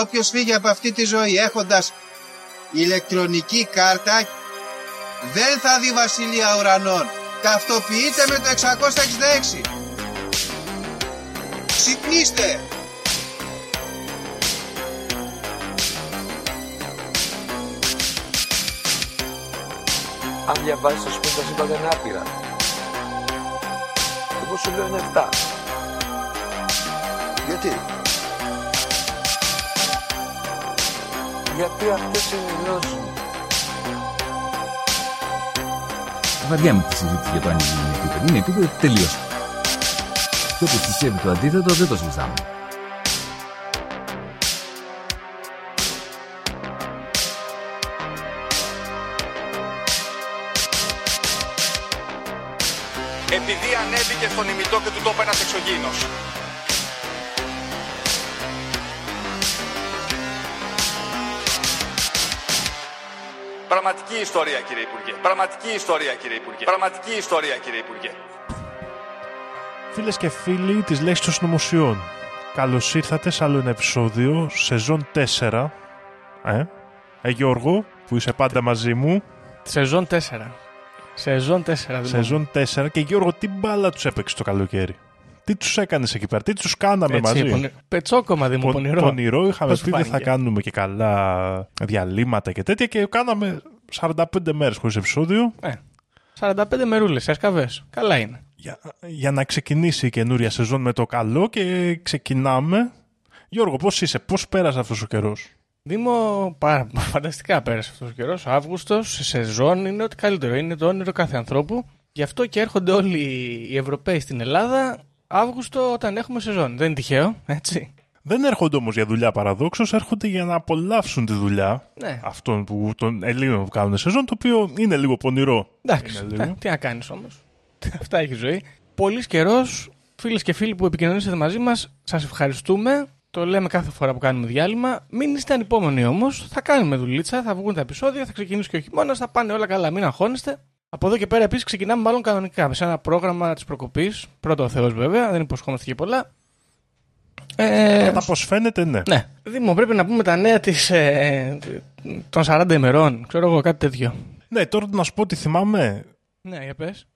Όποιος φύγει από αυτή τη ζωή έχοντας ηλεκτρονική κάρτα δεν θα δει βασιλεία ουρανών. Ταυτοποιείτε με το 666. Ξυπνήστε! Αν διαβάζεις το σπίτι τα σύμπαντα είναι άπειρα. Εγώ σου λέω είναι 7. Γιατί; Γιατί αυτές είναι οι γνώσεις μου. Βαριά με τη συζήτηση για το αν είναι επίπεδο. Είναι επίπεδο τελείως. Και όποιο πιστεύει το αντίθετο δεν το συζητάμε. επειδή ανέβηκε στον ημιτό και του τόπου ένας εξωγήινος. Πραγματική ιστορία κύριε Υπουργέ. Πραγματική ιστορία κύριε Υπουργέ. Πραγματική ιστορία κύριε Υπουργέ. Φίλες και φίλοι της λέξης των συνωμοσιών. Καλώς ήρθατε σε άλλο ένα επεισόδιο, σεζόν 4. Ε, ε Γιώργο, που είσαι πάντα μαζί μου. Σεζόν 4. Σεζόν 4. δηλαδή. Σεζόν 4. Και Γιώργο, τι μπάλα τους έπαιξε το καλοκαίρι. Τι τους έκανες εκεί πέρα, τι τους κάναμε Έτσι, μαζί; πονε- Πετσόκομα Δήμο, Πο- πονηρό. Πονηρό, είχαμε Πώς πει δεν θα φάνηκε; κάνουμε και καλά διαλύματα και τέτοια και κάναμε 45 μέρες χωρίς επεισόδιο Ε, 45 μερούλες, έσκαβες. Καλά είναι. για, για να ξεκινήσει η καινούρια σεζόν με το καλό και ξεκινάμε. Γιώργο, πώς είσαι, πώς πέρασε αυτός ο καιρός; Δήμο, πάρα, φανταστικά πέρασε αυτός ο καιρός. Αύγουστος, σε σεζόν είναι ό,τι καλύτερο. Είναι το όνειρο κάθε ανθρώπου. Γι' αυτό και έρχονται όλοι οι Ευρωπαίοι στην Ελλάδα Αύγουστο όταν έχουμε σεζόν. Δεν είναι τυχαίο, έτσι. Δεν έρχονται όμως για δουλειά παραδόξως, έρχονται για να απολαύσουν τη δουλειά Ναι. αυτών που, των Ελλήνων που κάνουν σεζόν, το οποίο είναι λίγο πονηρό. Εντάξει. Είναι λίγο. ε, τι να κάνεις όμως. Αυτά έχει η ζωή. Πολύς καιρός, φίλες και φίλοι που επικοινωνήσατε μαζί μας, σας ευχαριστούμε. Το λέμε κάθε φορά που κάνουμε διάλειμμα. Μην είστε ανυπόμονοι όμως. Θα κάνουμε δουλίτσα, θα βγουν τα επεισόδια, θα ξεκινήσει και ο χειμώνας, θα πάνε όλα καλά. Μην αγχώνεστε. Από εδώ και πέρα επίσης ξεκινάμε μάλλον κανονικά σε ένα πρόγραμμα της προκοπής. Πρώτο ο Θεός βέβαια, δεν υποσχόμαστε και πολλά. Ε, Κατά πώς φαίνεται, ναι. ναι. Δήμο, πρέπει να πούμε τα νέα της, ε, των 40 ημερών. Ξέρω εγώ, κάτι τέτοιο. Ναι, τώρα να σου πω ότι θυμάμαι, Ναι, για πες.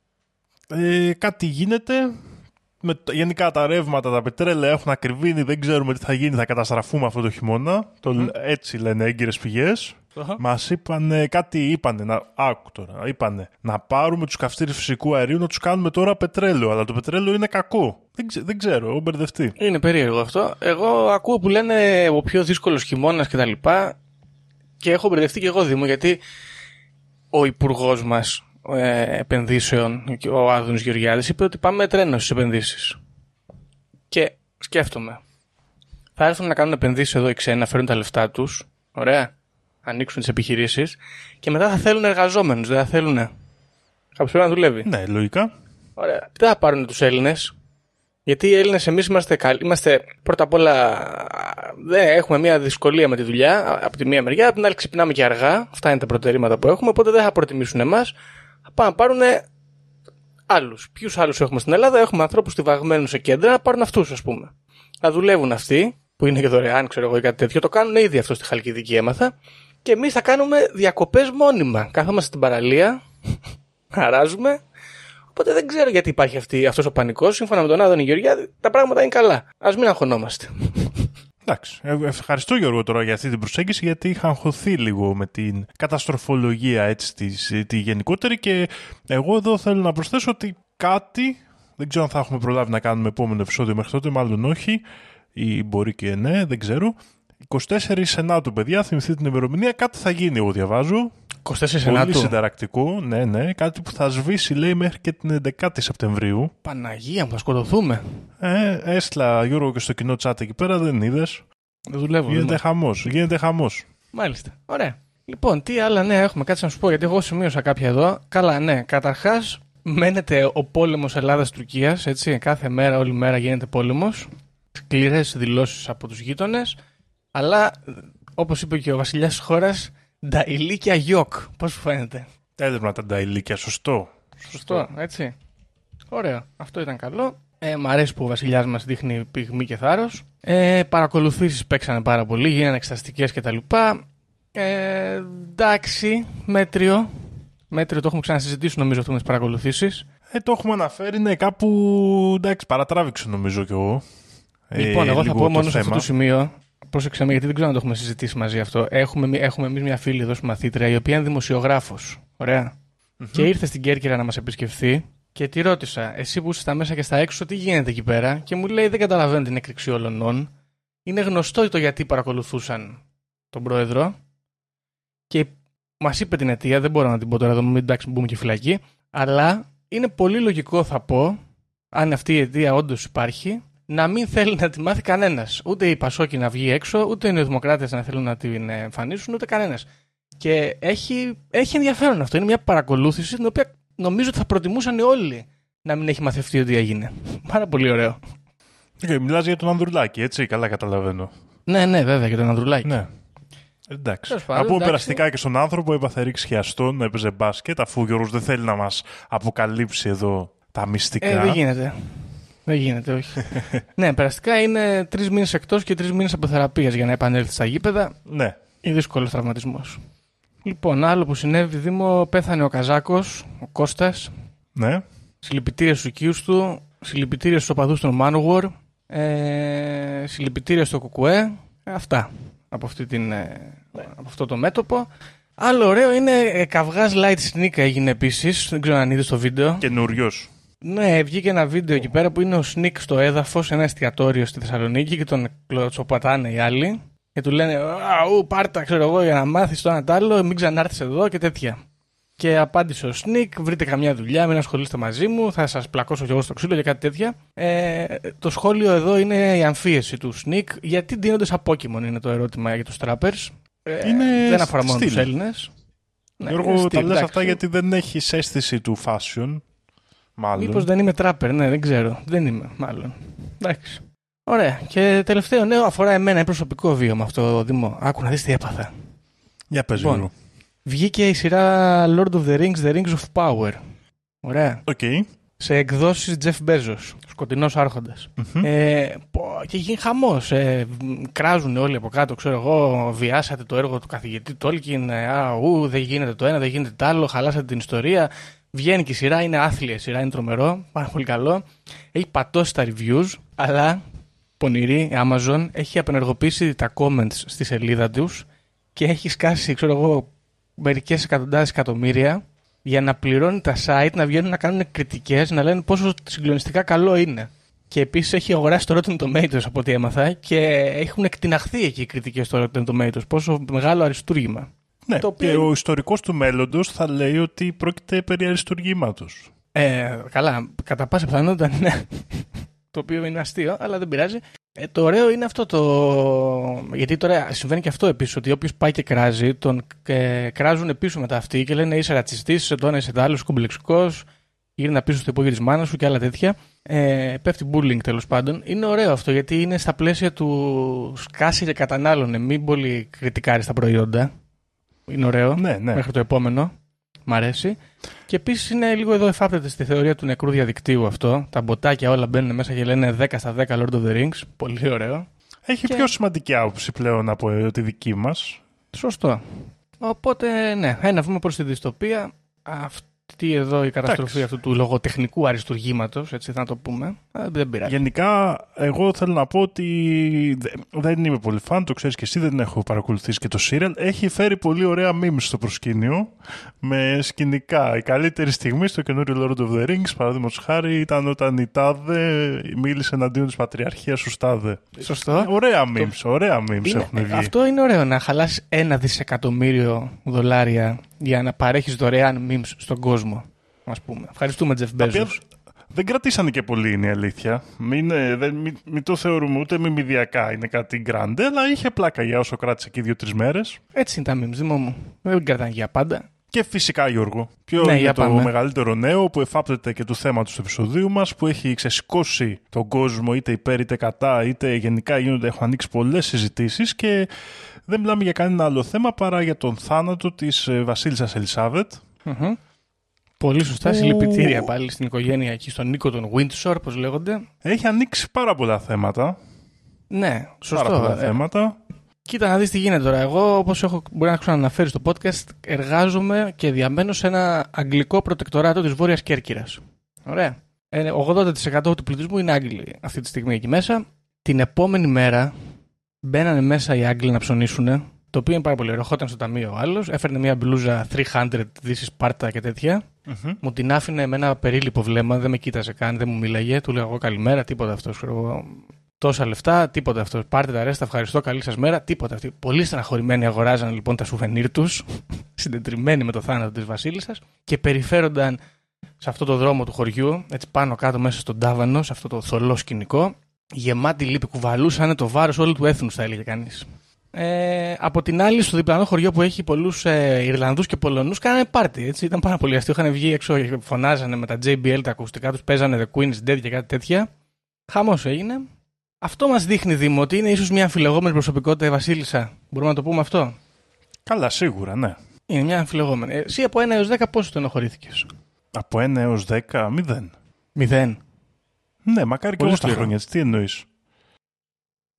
ε, κάτι γίνεται. Με, το- γενικά τα ρεύματα, τα πετρέλαια έχουν ακριβήνει, δεν ξέρουμε τι θα γίνει, θα καταστραφούμε αυτό το χειμώνα. Το, Έτσι λένε έγκυρες πηγές. Αχα. Μας είπανε, κάτι είπανε, να, άκου τώρα, είπανε, να πάρουμε τους καυστήρε φυσικού αερίου να τους κάνουμε τώρα πετρέλαιο. Αλλά το πετρέλαιο είναι κακό. Δεν, ξε- δεν ξέρω, έχω μπερδευτεί. Είναι περίεργο αυτό. Εγώ ακούω που λένε ο πιο δύσκολος χειμώνας και τα λοιπά και έχω μπερδευτεί και εγώ Δήμο γιατί ο υπουργός μας ε, επενδύσεων, ο Άδωνης Γεωργιάδης, είπε ότι πάμε τρένο στις επενδύσεις. Και σκέφτομαι. Θα έρθουν να κάνουν επενδύσεις εδώ οι ξένοι, να φέρουν τα λεφτά τους. Ωραία. Ανοίξουν τις επιχειρήσεις και μετά θα θέλουν εργαζόμενους. Δεν θα θέλουν. Κάποιος πρέπει να δουλεύει. Ναι, λογικά. Ωραία. Δεν θα πάρουν τους Έλληνες. Γιατί οι Έλληνες εμείς είμαστε καλοί. Είμαστε πρώτα απ' όλα. Δεν έχουμε μια δυσκολία με τη δουλειά από τη μία μεριά. Από την άλλη ξυπνάμε και αργά. Αυτά είναι τα προτερήματα που έχουμε. Οπότε δεν θα προτιμήσουν εμάς. Θα πάνε να πάρουν άλλους. Ποιους άλλους έχουμε στην Ελλάδα; Έχουμε ανθρώπους στιβαγμένους σε κέντρα. Να πάρουν αυτούς, ας πούμε. Να δουλεύουν αυτοί, που είναι και δωρεάν, ξέρω εγώ ή κάτι τέτοιο. Το κάνουν ήδη αυτό στη Χαλκιδική, έμαθα. Και εμείς θα κάνουμε διακοπές μόνιμα. Κάθομαστε στην παραλία. Χαράζουμε. Οπότε δεν ξέρω γιατί υπάρχει αυτή, αυτός ο πανικός. Σύμφωνα με τον Άδωνη Γεωργιάδη, τα πράγματα είναι καλά. Ας μην αγχωνόμαστε. Εντάξει. Ε, Ευχαριστώ Γιώργο τώρα για αυτή την προσέγγιση γιατί είχα αγχωθεί λίγο με την καταστροφολογία έτσι της, τη γενικότερη και εγώ εδώ θέλω να προσθέσω ότι κάτι, δεν ξέρω αν θα έχουμε προλάβει να κάνουμε επόμενο επεισόδιο μέχρι τότε, μάλλον όχι ή μπορεί και ναι, δεν ξέρω. 24 Σενάτου, παιδιά, θυμηθείτε την ημερομηνία, κάτι θα γίνει, εγώ διαβάζω. 24 Πολύ Σενάτου. συνταρακτικό, ναι, ναι. Κάτι που θα σβήσει, λέει, μέχρι και την 11η Σεπτεμβρίου. Παναγία μου, θα σκοτωθούμε. Ε, έστειλα Γιώργο και στο κοινό chat εκεί πέρα, δεν είδες. Δεν δουλεύω. Γίνεται δεν- χαμός. Γίνεται χαμός. Μάλιστα. Ωραία. Λοιπόν, τι άλλα νέα έχουμε, κάτσε να σου πω, γιατί εγώ σημείωσα κάποια εδώ. Καλά, ναι. Καταρχάς, μένεται ο πόλεμος Ελλάδα-Τουρκία, έτσι. Κάθε μέρα, όλη μέρα γίνεται πόλεμος. Σκληρές δηλώσεις από τους γείτονες. Αλλά, όπως είπε και ο βασιλιάς της χώρας, τα ηλίκια γιοκ. Πώς σου φαίνεται; Έδευνα τα νταϊλίκια, σωστό. Σωστό, έτσι. Ωραία. Αυτό ήταν καλό. Ε, μ' αρέσει που ο Βασιλιάς μας δείχνει πυγμή και θάρρος. Ε, Παρακολουθήσεις παίξανε πάρα πολύ, γίνανε εξαστικέ κτλ. Ε, εντάξει, μέτριο. Μέτριο το έχουμε ξανασυζητήσει νομίζω αυτό με τις παρακολουθήσεις. Ε, το έχουμε αναφέρει, ναι, κάπου εντάξει, παρατράβηξε νομίζω κι εγώ. Ε, Λοιπόν, εγώ θα λίγο πω το μόνο σε αυτό θέμα. το σημείο. Πρόσεξε με, γιατί δεν ξέρω αν το έχουμε συζητήσει μαζί αυτό. Έχουμε, έχουμε εμείς μια φίλη εδώ στη μαθήτρια, η οποία είναι δημοσιογράφος. Και ήρθε στην Κέρκυρα να μας επισκεφθεί και τη ρώτησα, εσύ που είσαι στα μέσα και στα έξω, τι γίνεται εκεί πέρα; Και μου λέει, Δεν καταλαβαίνω την έκρηξη όλων. Είναι γνωστό το γιατί παρακολουθούσαν τον πρόεδρο. Και μας είπε την αιτία, δεν μπορώ να την πω τώρα εδώ, μην εντάξει, μην μπούμε και φυλακή. Αλλά είναι πολύ λογικό, θα πω, αν αυτή η αιτία όντως υπάρχει, να μην θέλει να τη μάθει κανένας. Ούτε η Πασόκη να βγει έξω, ούτε οι Δημοκράτε να θέλουν να την εμφανίσουν, ούτε κανένας. Και έχει, έχει ενδιαφέρον αυτό. Είναι μια παρακολούθηση την οποία νομίζω ότι θα προτιμούσαν όλοι να μην έχει μαθευτεί ότι έγινε. Πάρα πολύ ωραίο. Okay, μιλάς για τον Ανδρουλάκη, έτσι, καλά καταλαβαίνω. Ναι, ναι, βέβαια, για τον Ανδρουλάκη. Ναι. Εντάξει. Τέλος πάντων, Να πούμε εντάξει. περαστικά και στον άνθρωπο, έπαθε ρίξει χιαστό, έπαιζε μπάσκετ, αφού ο Γιώργος δεν θέλει να μας αποκαλύψει εδώ τα μυστικά. Ε, δεν γίνεται. Δεν γίνεται, όχι. ναι, περαστικά είναι τρεις μήνες εκτός και τρεις μήνες από θεραπεία για να επανέλθει στα γήπεδα. Ναι. ή δύσκολος τραυματισμός. Λοιπόν, άλλο που συνέβη, Δήμο, πέθανε ο Καζάκος, ο Κώστας. Ναι. Συλληπιτήρια στους οικείους του, συλληπιτήρια στους οπαδούς των Manowar, ε, συλληπιτήρια στο Κουκουέ. Ε, αυτά από, αυτή την, ε, από αυτό το μέτωπο. Άλλο ωραίο είναι ε, καυγάς Light Snik έγινε επίσης. Δεν ξέρω αν είδες το βίντεο. Καινούριος. Ναι, βγήκε ένα βίντεο εκεί πέρα που είναι ο Snik στο έδαφος, ένα εστιατόριο στη Θεσσαλονίκη και τον κλωτσοπατάνε οι άλλοι. Και του λένε Αου, πάρτα, ξέρω εγώ, για να μάθεις το ένα τ' άλλο, μην ξανάρθεις εδώ και τέτοια. Και απάντησε ο Snik, βρείτε καμιά δουλειά, μην ασχολείστε μαζί μου, θα σας πλακώσω κι εγώ στο ξύλο και κάτι τέτοια. Ε, το σχόλιο εδώ είναι η αμφίεση του Snik. Γιατί ντύνονται σαν Pokémon είναι το ερώτημα για τους trappers. Ε, Είναι δεν αφορά μόνο στυλ. τους Έλληνες. Ναι, Γιώργο, τα λες αυτά γιατί δεν έχεις αίσθηση του fashion. Μάλλον. Μήπως δεν είμαι trapper, ναι, δεν ξέρω. Δεν είμαι, μάλλον. Εντάξει. Ωραία. Και τελευταίο νέο αφορά εμένα, είναι προσωπικό βίωμα αυτό, Δήμο. Άκου να δεις τι έπαθα. Για πες Λοιπόν. Γιώργο. Βγήκε η σειρά Lord of the Rings, The Rings of Power. Ωραία. Οκ. Σε εκδόσεις Jeff Bezos, σκοτεινός άρχοντας. Ε, πω, και γίνει χαμός. Ε, μ, κράζουν όλοι από κάτω, ξέρω εγώ, βιάσατε το έργο του καθηγητή Tolkien, ε, α, ου, δεν γίνεται το ένα, δεν γίνεται το άλλο, χαλάσατε την ιστορία. Βγαίνει και η σειρά, είναι άθλια η σειρά, είναι τρομερό, πάρα πολύ καλό. Έχει πατώσει τα reviews, αλλά πονηρή η Amazon έχει απενεργοποιήσει τα comments στη σελίδα τους και έχει σκάσει, ξέρω εγώ, μερικές εκατοντάδες εκατομμύρια για να πληρώνει τα site να βγαίνουν να κάνουν κριτικές, να λένε πόσο συγκλονιστικά καλό είναι. Και επίσης έχει αγοράσει το Rotten Tomatoes από ό,τι έμαθα και έχουν εκτιναχθεί εκεί οι κριτικές στο Rotten Tomatoes. Πόσο μεγάλο αριστούργημα. Ναι, Το οποίο και είναι- ο ιστορικός του μέλλοντος θα λέει ότι πρόκειται περί αριστουργήματος. Ε, καλά, κατά πάσα πιθανότητα ναι. το οποίο είναι αστείο, αλλά δεν πειράζει. Ε, το ωραίο είναι αυτό το. Γιατί τώρα συμβαίνει και αυτό επίσης, ότι όποιος πάει και κράζει, τον ε, κράζουν πίσω μετά αυτοί και λένε είσαι ρατσιστής, είσαι το ένας, είσαι το άλλος, είσαι κομπλεξικός, γύρνα πίσω στο υπόγειο της μάνας σου και άλλα τέτοια. Ε, πέφτει bullying τέλος πάντων. Είναι ωραίο αυτό γιατί είναι στα πλαίσια του σκάσει και κατανάλωνε. Μην πολύ κριτικάρει τα προϊόντα. Είναι ωραίο. Ναι, ναι. Μέχρι το επόμενο. Μ' αρέσει. Και επίσης είναι λίγο εδώ εφάπτεται στη θεωρία του νεκρού διαδικτύου αυτό. Τα μποτάκια όλα μπαίνουν μέσα και λένε 10 στα 10 Lord of the Rings. Πολύ ωραίο. Έχει Και- πιο σημαντική άποψη πλέον από ε, τη δική μας. Σωστό. Οπότε, ναι, ένα βήμα προς τη δυστοπία. Αυτή εδώ η καταστροφή Εντάξει. αυτού του λογοτεχνικού αριστουργήματος, έτσι θα το πούμε. ε, Δεν πειράζει. Γενικά, εγώ θέλω να πω ότι δε- δεν είμαι πολύ φαν, το ξέρεις και εσύ, δεν έχω παρακολουθήσει και το serial. Έχει φέρει πολύ ωραία memes στο προσκήνιο, με σκηνικά. Η καλύτερη στιγμή στο καινούριο Lord of the Rings, παραδείγματος χάρη, ήταν όταν η Τάδε μίλησε εναντίον της Πατριαρχίας του Στάδε. Σωστό. Ωραία memes, ωραία memes Είναι- έχουν βγει. αυτό είναι ωραίο να χαλάσει ένα δισεκατομμύριο δολάρια για να παρέχεις δωρεάν memes στον κόσμο. Ας πούμε. Ευχαριστούμε, Τζεφ Τα οποία Bezos. δεν κρατήσανε και πολύ είναι η αλήθεια. Μην, ε, δεν, μην, μην το θεωρούμε ούτε μιμιδιακά είναι κάτι γκράντε, αλλά είχε πλάκα για όσο κράτησε εκεί δύο-τρεις μέρες. Έτσι είναι τα memes, Δήμο μου. Δεν κρατάνε για πάντα. Και φυσικά Γιώργο, ποιο Ναι, είναι για το πάμε. μεγαλύτερο νέο που εφάπτεται και του θέματος του επεισοδίου μας που έχει ξεσηκώσει τον κόσμο είτε υπέρ είτε κατά είτε γενικά γίνονται, έχουν ανοίξει πολλές συζητήσεις και δεν μιλάμε για κανένα άλλο θέμα παρά για τον θάνατο της ε, βασίλισσας Ελισάβετ Μμμ. Πολύ σωστά. Που- Συλληπιτήρια πάλι στην οικογένεια εκεί, στον Νίκο των Windsor, όπω λέγονται. Έχει ανοίξει πάρα πολλά θέματα. Ναι, σωστό. Πάρα πολλά Ε, θέματα. Κοίτα να δεις τι γίνεται τώρα. Εγώ, όπως έχω, μπορεί να έχω αναφέρει στο podcast, εργάζομαι και διαμένω σε ένα αγγλικό προτεκτοράτο της Βόρειας Κέρκυρας. Ωραία. Ε, 80% του πληθυσμού είναι Άγγλοι αυτή τη στιγμή εκεί μέσα. Την επόμενη μέρα μπαίνανε μέσα οι Άγγλοι να ψωνίσουν, το οποίο είναι πάρα πολύ ωραίο. Ερχόταν στο ταμείο ο άλλος, έφερνε μια μπλούζα 300 This is Sparta και τέτοια. Μμμ. Μου την άφηνε με ένα περίληπο βλέμμα, δεν με κοίταζε καν, δεν μου μίλαγε. Του λέω εγώ καλημέρα, τίποτα αυτός. Ξέρω εγώ. Τόσα λεφτά, τίποτα αυτός. Πάρτε τα ρέστα, ευχαριστώ, καλή σας μέρα, τίποτα αυτή. Πολύ στεναχωρημένοι αγοράζαν λοιπόν τα σουβενίρ τους, συντετριμένοι με το θάνατο της Βασίλισσας και περιφέρονταν σε αυτό το δρόμο του χωριού, έτσι πάνω κάτω μέσα στον τάβανο, σε αυτό το θολό σκηνικό, γεμάτη λύπη, κουβαλούσαν το βάρος όλου του έθνους, θα έλεγε κανείς. Ε, από την άλλη, στο διπλανό χωριό που έχει πολλούς ε, Ιρλανδούς και Πολωνούς, κάνανε πάρτι. Έτσι. Ήταν πάρα πολύ αστείο. Είχαν βγει έξω, φωνάζανε με τα JBL τα ακουστικά τους, παίζανε The Queen's Dead και κάτι τέτοια. Χαμός έγινε. Αυτό μας δείχνει, Δήμο, ότι είναι ίσως μια αμφιλεγόμενη προσωπικότητα η Βασίλισσα. Μπορούμε να το πούμε αυτό; Καλά, σίγουρα, ναι. Είναι μια αμφιλεγόμενη. Ε, Εσύ από 1 έως 10 πόσο στενοχωρήθηκε. Από 1 έως 10, 0. Μηδέν. Ναι, μακάρι και Πολύ εγώ στα σκληρό. χρόνια της. Τι εννοείς.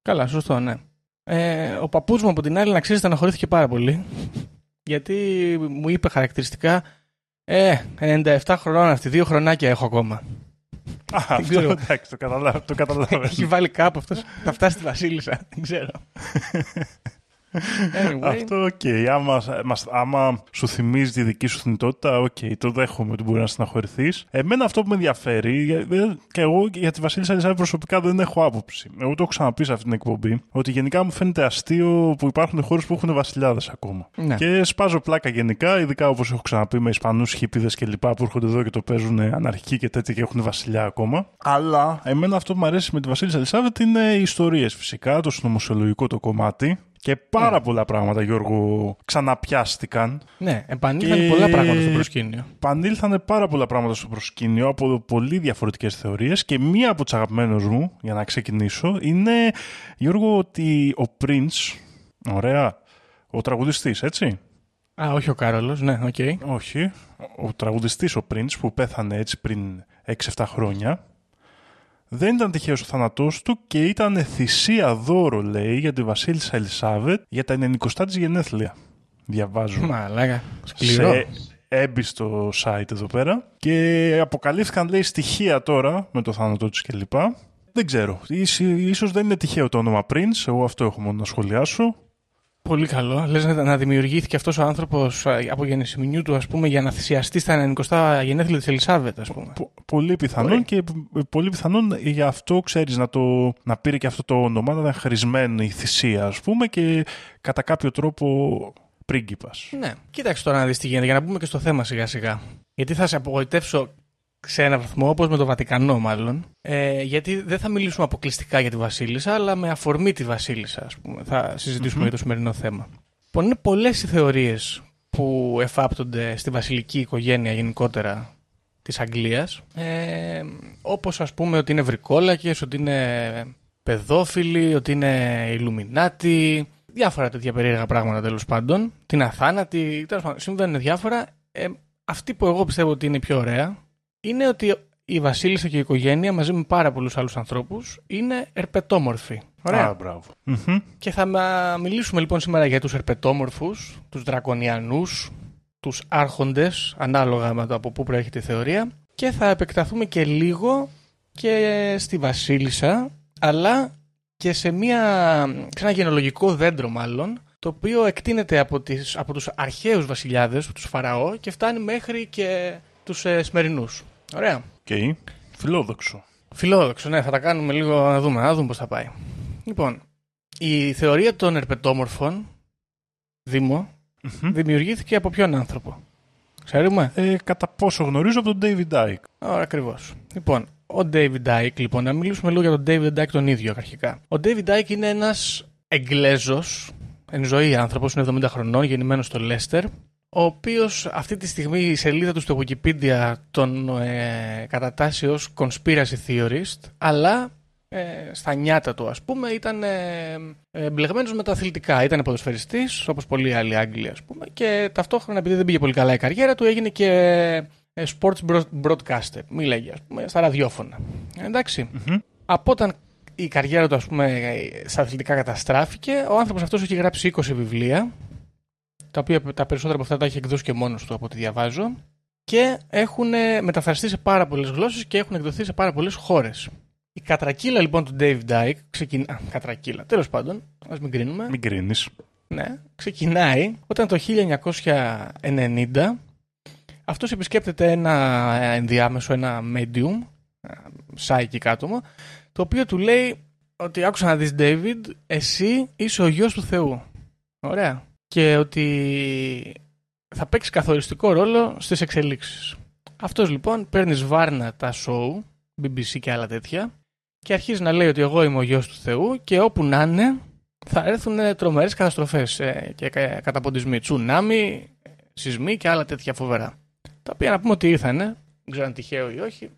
Καλά, σωστό, ναι. Ε, ο παππούς μου από την άλλη, να ξέρεις, στεναχωρήθηκε πάρα πολύ. Γιατί μου είπε χαρακτηριστικά, Ε, 97 χρονών αυτή, δύο χρονάκια έχω ακόμα. Α, αυτό ξέρω. εντάξει, το καταλάβω. Το καταλάβω. Έχει βάλει κάπου αυτός. Θα φτάσει στη Βασίλισσα. Δεν ξέρω. Anyway, Αυτό οκ. Άμα, μας- άμα σου θυμίζει τη δική σου θνητότητα, οκ, το δέχομαι ότι μπορεί να στεναχωρηθεί. Εμένα αυτό που με ενδιαφέρει, για- ε, και εγώ για τη Βασίλισσα Ελισάβετ προσωπικά δεν έχω άποψη. Εγώ το έχω ξαναπεί σε αυτή την εκπομπή, ότι γενικά μου φαίνεται αστείο που υπάρχουν χώρες που έχουν βασιλιάδες ακόμα. Ναι. Και σπάζω πλάκα γενικά, ειδικά όπως έχω ξαναπεί με Ισπανούς χίπηδε και λοιπά που έρχονται εδώ και το παίζουν αναρχικοί και τέτοια και έχουν βασιλιά ακόμα. Αλλά εμένα αυτό που μου αρέσει με τη Βασίλισσα Ελισάβετ είναι οι ιστορίες φυσικά, το συνωμοσιολογικό το κομμάτι. Και πάρα Ναι. πολλά πράγματα, Γιώργο, ξαναπιάστηκαν. ναι, επανήλθαν Και- πολλά πράγματα στο προσκήνιο. Πανήλθανε πάρα πολλά πράγματα στο προσκήνιο από πολύ διαφορετικές θεωρίες και μία από τις αγαπημένες μου, για να ξεκινήσω, είναι Γιώργο ότι ο Prince. Ωραία. Ο τραγουδιστής, έτσι; Α, όχι ο Κάρολος, ναι, οκ. Όχι. Ο τραγουδιστής ο Prince που πέθανε έτσι πριν 6-7 χρόνια δεν ήταν τυχαίος ο θάνατός του και ήταν θυσία δώρο λέει για τη Βασίλισσα Ελισάβετ για τα 90 της γενέθλια. Διαβάζω. Μαλάκα. Σκληρό. σε έμπιστο site εδώ πέρα και αποκαλύφθηκαν λέει στοιχεία τώρα με το θάνατό της κλπ. Δεν ξέρω. Ίσ- Ίσως δεν είναι τυχαίο το όνομα Prince. Εγώ αυτό έχω μόνο να σχολιάσω. Πολύ καλό. Λες να, να δημιουργήθηκε αυτός ο άνθρωπος από γεννησιμινιού του, ας πούμε, για να θυσιαστεί στα 90 γενέθλια της Ελισάβετ, ας πούμε. Πο- πολύ πιθανόν Μπορεί. και π- πολύ πιθανόν γι' αυτό ξέρεις να, το, να πήρε και αυτό το όνομα, να ήταν χρησμένη η θυσία ας πούμε και κατά κάποιο τρόπο πρίγκιπας. Ναι. Κοίταξε τώρα να δεις τι γίνεται, για να μπούμε και στο θέμα σιγά-σιγά. Γιατί θα σε απογοητεύσω σε έναν βαθμό, όπως με το Βατικανό μάλλον. Ε, γιατί δεν θα μιλήσουμε αποκλειστικά για τη Βασίλισσα, αλλά με αφορμή τη Βασίλισσα, ας πούμε. Θα συζητησουμε για το σημερινό θέμα. Λοιπόν, είναι πολλές οι θεωρίες που εφάπτονται στη βασιλική οικογένεια γενικότερα της Αγγλίας. Ε, όπως ας πούμε ότι είναι βρικόλακες, ότι είναι παιδόφιλοι, ότι είναι Ιλουμινάτι, διάφορα τέτοια περίεργα πράγματα τέλος πάντων. Την αθάνατη, τέλος πάντων, συμβαίνουν διάφορα. Ε, αυτή που εγώ πιστεύω ότι είναι η πιο ωραία είναι ότι η Βασίλισσα και η οικογένεια μαζί με πάρα πολλούς άλλους ανθρώπους είναι ερπετόμορφοι. Ωραία. Α, μπράβο. Μμμ. Και θα μα- μιλήσουμε λοιπόν σήμερα για τους ερπετόμορφους, τους δρακονιανούς, τους άρχοντες, ανάλογα με το από πού προέρχεται η θεωρία. Και θα επεκταθούμε και λίγο και στη Βασίλισσα, αλλά και σε, μια, σε ένα γενολογικό δέντρο μάλλον, το οποίο εκτείνεται από, τις, από τους αρχαίους βασιλιάδες, τους Φαραώ, και φτάνει μέχρι και τους ε, σημερινούς. Ωραία. Οκ. Φιλόδοξο. Φιλόδοξο, ναι, θα τα κάνουμε λίγο να δούμε, να δούμε πώς θα πάει. Λοιπόν, η θεωρία των ερπετόμορφων, Δήμο, Μμμ. δημιουργήθηκε από ποιον άνθρωπο; Ξέρουμε; Ε, κατά πόσο γνωρίζω από τον David Icke. Ωραία, ακριβώς. Λοιπόν, ο David Icke, λοιπόν, να μιλήσουμε λίγο για τον David Icke τον ίδιο αρχικά. Ο David Icke είναι ένας Εγγλέζος, εν ζωή άνθρωπος, είναι 70 χρονών, γεννημένος στο Λέστερ, ο οποίος αυτή τη στιγμή η σελίδα του στο Wikipedia τον ε, κατατάσσει ως conspiracy theorist, αλλά ε, στα νιάτα του, ας πούμε, ήταν ε, ε, μπλεγμένος με τα αθλητικά. Ήταν ποδοσφαιριστής, όπως πολλοί άλλοι Άγγλοι, ας πούμε, και ταυτόχρονα, επειδή δεν πήγε πολύ καλά η καριέρα του, έγινε και ε, sports broad- broadcaster. Μιλάει, ας πούμε, στα ραδιόφωνα. Εντάξει. Από όταν η καριέρα του, ας πούμε, ε, στα αθλητικά καταστράφηκε, ο άνθρωπος αυτός έχει γράψει 20 βιβλία, τα οποία τα περισσότερα από αυτά τα έχει εκδώσει και μόνος του από ό,τι διαβάζω, και έχουν ε, μεταφραστεί σε πάρα πολλές γλώσσες και έχουν εκδοθεί σε πάρα πολλές χώρες. Η κατρακύλα λοιπόν του Dave Dyke ξεκινά. Κατρακύλα, τέλος πάντων, ας μην κρίνουμε. Μην κρίνεις. Ναι, ξεκινάει όταν το 1990 αυτός επισκέπτεται ένα ενδιάμεσο, ένα medium, psychic άτομο, το οποίο του λέει ότι άκουσα να δεις David, εσύ είσαι ο γιος του Θεού. Ωραία. Και ότι θα παίξει καθοριστικό ρόλο στις εξελίξεις. Αυτός λοιπόν παίρνει σβάρνα τα show, BBC και άλλα τέτοια, και αρχίζει να λέει ότι εγώ είμαι ο γιος του Θεού και όπου να είναι θα έρθουν τρομερές καταστροφές ε, και κα- καταποντισμοί, τσουνάμι, σεισμοί και άλλα τέτοια φοβερά. Τα οποία να πούμε ότι ήρθανε, δεν ξέρω αν τυχαίο ή όχι,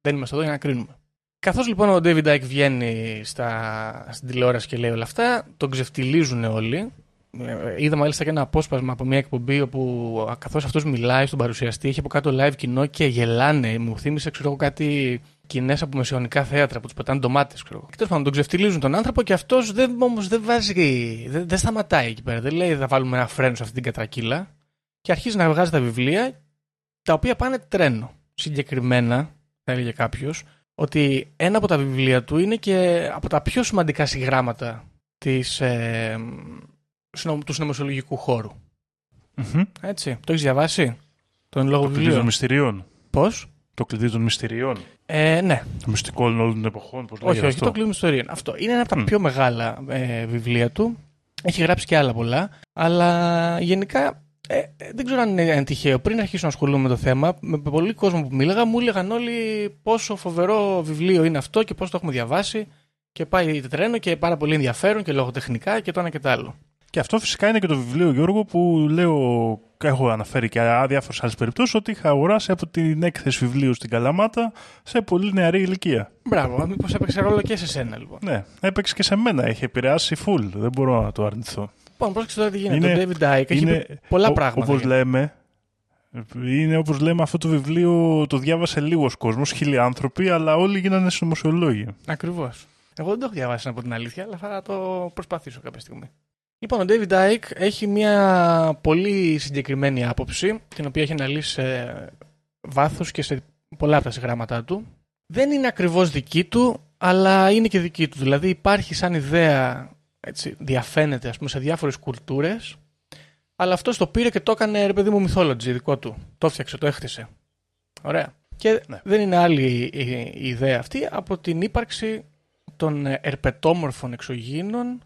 δεν είμαστε εδώ για να κρίνουμε. Καθώς λοιπόν ο David Icke βγαίνει στα, στην τηλεόραση και λέει όλα αυτά, τον ξεφτιλίζουν όλοι. Ε, Είδα μάλιστα και ένα απόσπασμα από μια εκπομπή όπου καθώς αυτός μιλάει στον παρουσιαστή, έχει από κάτω live κοινό και γελάνε. Μου θύμισε ξέρω εγώ κάτι κοινές από μεσαιωνικά θέατρα που τους πετάνε ντομάτες. Και τέλος πάντων τον ξεφτιλίζουν τον άνθρωπο και αυτός δεν, όμως δεν βάζει. Δεν, δεν σταματάει εκεί πέρα. Δεν λέει θα βάλουμε ένα φρένο σε αυτή την κατρακύλα. Και αρχίζει να βγάζει τα βιβλία τα οποία πάνε τρένο. Συγκεκριμένα, θα έλεγε κάποιος, ότι ένα από τα βιβλία του είναι και από τα πιο σημαντικά συγγράμματα της, ε, συνο- του συνωμοσιολογικού χώρου. Έτσι. Το έχεις διαβάσει, τον λόγο Το κλειδί των βιβλίο. μυστηριών. Πώς; Το κλειδί των μυστηριών. Ε, ναι, Το μυστικό όλων των εποχών. Πώς όχι, λέγεται όχι, αυτό; το κλείνουμε ιστορία. Αυτό είναι ένα από τα Μμ. πιο μεγάλα ε, βιβλία του. Έχει γράψει και άλλα πολλά. Αλλά γενικά ε, ε, δεν ξέρω αν είναι, είναι τυχαίο. Πριν αρχίσω να ασχολούμαι με το θέμα, με πολλοί κόσμο που μίλαγα, μου έλεγαν όλοι πόσο φοβερό βιβλίο είναι αυτό και πώς το έχουμε διαβάσει. Και πάει τρένο και πάρα πολύ ενδιαφέρον και λογοτεχνικά και το ένα και το άλλο. Και αυτό φυσικά είναι και το βιβλίο, Γιώργο, που λέω, έχω αναφέρει και διάφορες άλλες περιπτώσεις, ότι είχα αγοράσει από την έκθεση βιβλίου στην Καλαμάτα σε πολύ νεαρή ηλικία. Μπράβο, μήπως έπαιξε ρόλο και σε σένα λοιπόν. Ναι, έπαιξε και σε μένα, έχει επηρεάσει full. Δεν μπορώ να το αρνηθώ. Λοιπόν, πρόσεξε τώρα τι γίνεται. Είναι- το David Icke έχει πει πολλά πράγματα. Όπως για- λέμε, είναι όπως λέμε, αυτό το βιβλίο το διάβασε λίγος κόσμος, χίλιοι άνθρωποι, αλλά όλοι γίνανε συνωμοσιολόγοι. Ακριβώς. Εγώ δεν το έχω διαβάσει από την αλήθεια, αλλά θα το προσπαθήσω κάποια στιγμή. Λοιπόν, ο David Icke έχει μια πολύ συγκεκριμένη άποψη, την οποία έχει αναλύσει σε βάθος και σε πολλά από τα συγγράμματά του. Δεν είναι ακριβώς δική του, αλλά είναι και δική του. Δηλαδή υπάρχει σαν ιδέα, έτσι, διαφαίνεται ας πούμε, σε διάφορες κουλτούρες, αλλά αυτός το πήρε και το έκανε, ρε παιδί μου, mythology δικό του. Το έφτιαξε, το έχτισε. Ωραία. Και Ναι. δεν είναι άλλη η, η ιδέα αυτή από την ύπαρξη των ε, ερπετόμορφων εξωγήινων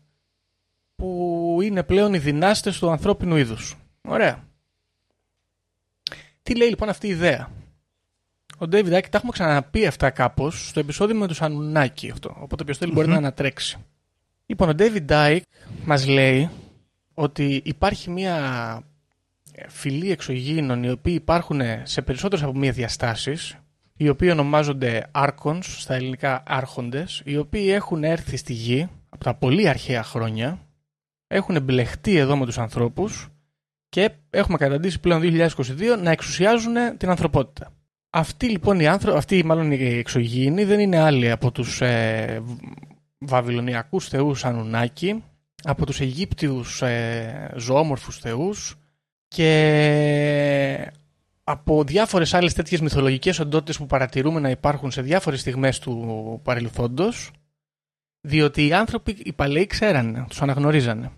που είναι πλέον οι δυνάστες του ανθρώπινου είδους. Ωραία. Τι λέει λοιπόν αυτή η ιδέα; Ο David Icke τα έχουμε ξαναπεί αυτά κάπως στο επεισόδιο με τους Ανουνάκη αυτό. Οπότε ποιος θέλει μπορεί να ανατρέξει. Λοιπόν, ο David Icke μας λέει ότι υπάρχει μια φυλή εξωγήινων οι οποίοι υπάρχουν σε περισσότερες από μία διαστάσεις οι οποίοι ονομάζονται Archons, στα ελληνικά άρχοντες, οι οποίοι έχουν έρθει στη γη από τα πολύ αρχαία χρόνια, έχουν μπλεχτεί εδώ με τους ανθρώπους και έχουμε καταντήσει πλέον 2022 να εξουσιάζουν την ανθρωπότητα. Αυτοί λοιπόν οι άνθρωποι, αυτοί μάλλον οι εξωγήινοι δεν είναι άλλοι από τους ε, β- βαβυλωνιακούς θεούς Ανουνάκη, από τους Αιγύπτιους ε, ζωόμορφους θεούς και από διάφορες άλλες τέτοιες μυθολογικές οντότητες που παρατηρούμε να υπάρχουν σε διάφορες στιγμές του παρελθόντος, διότι οι άνθρωποι, οι παλαιοί ξέρανε, τους αναγνωρίζανε.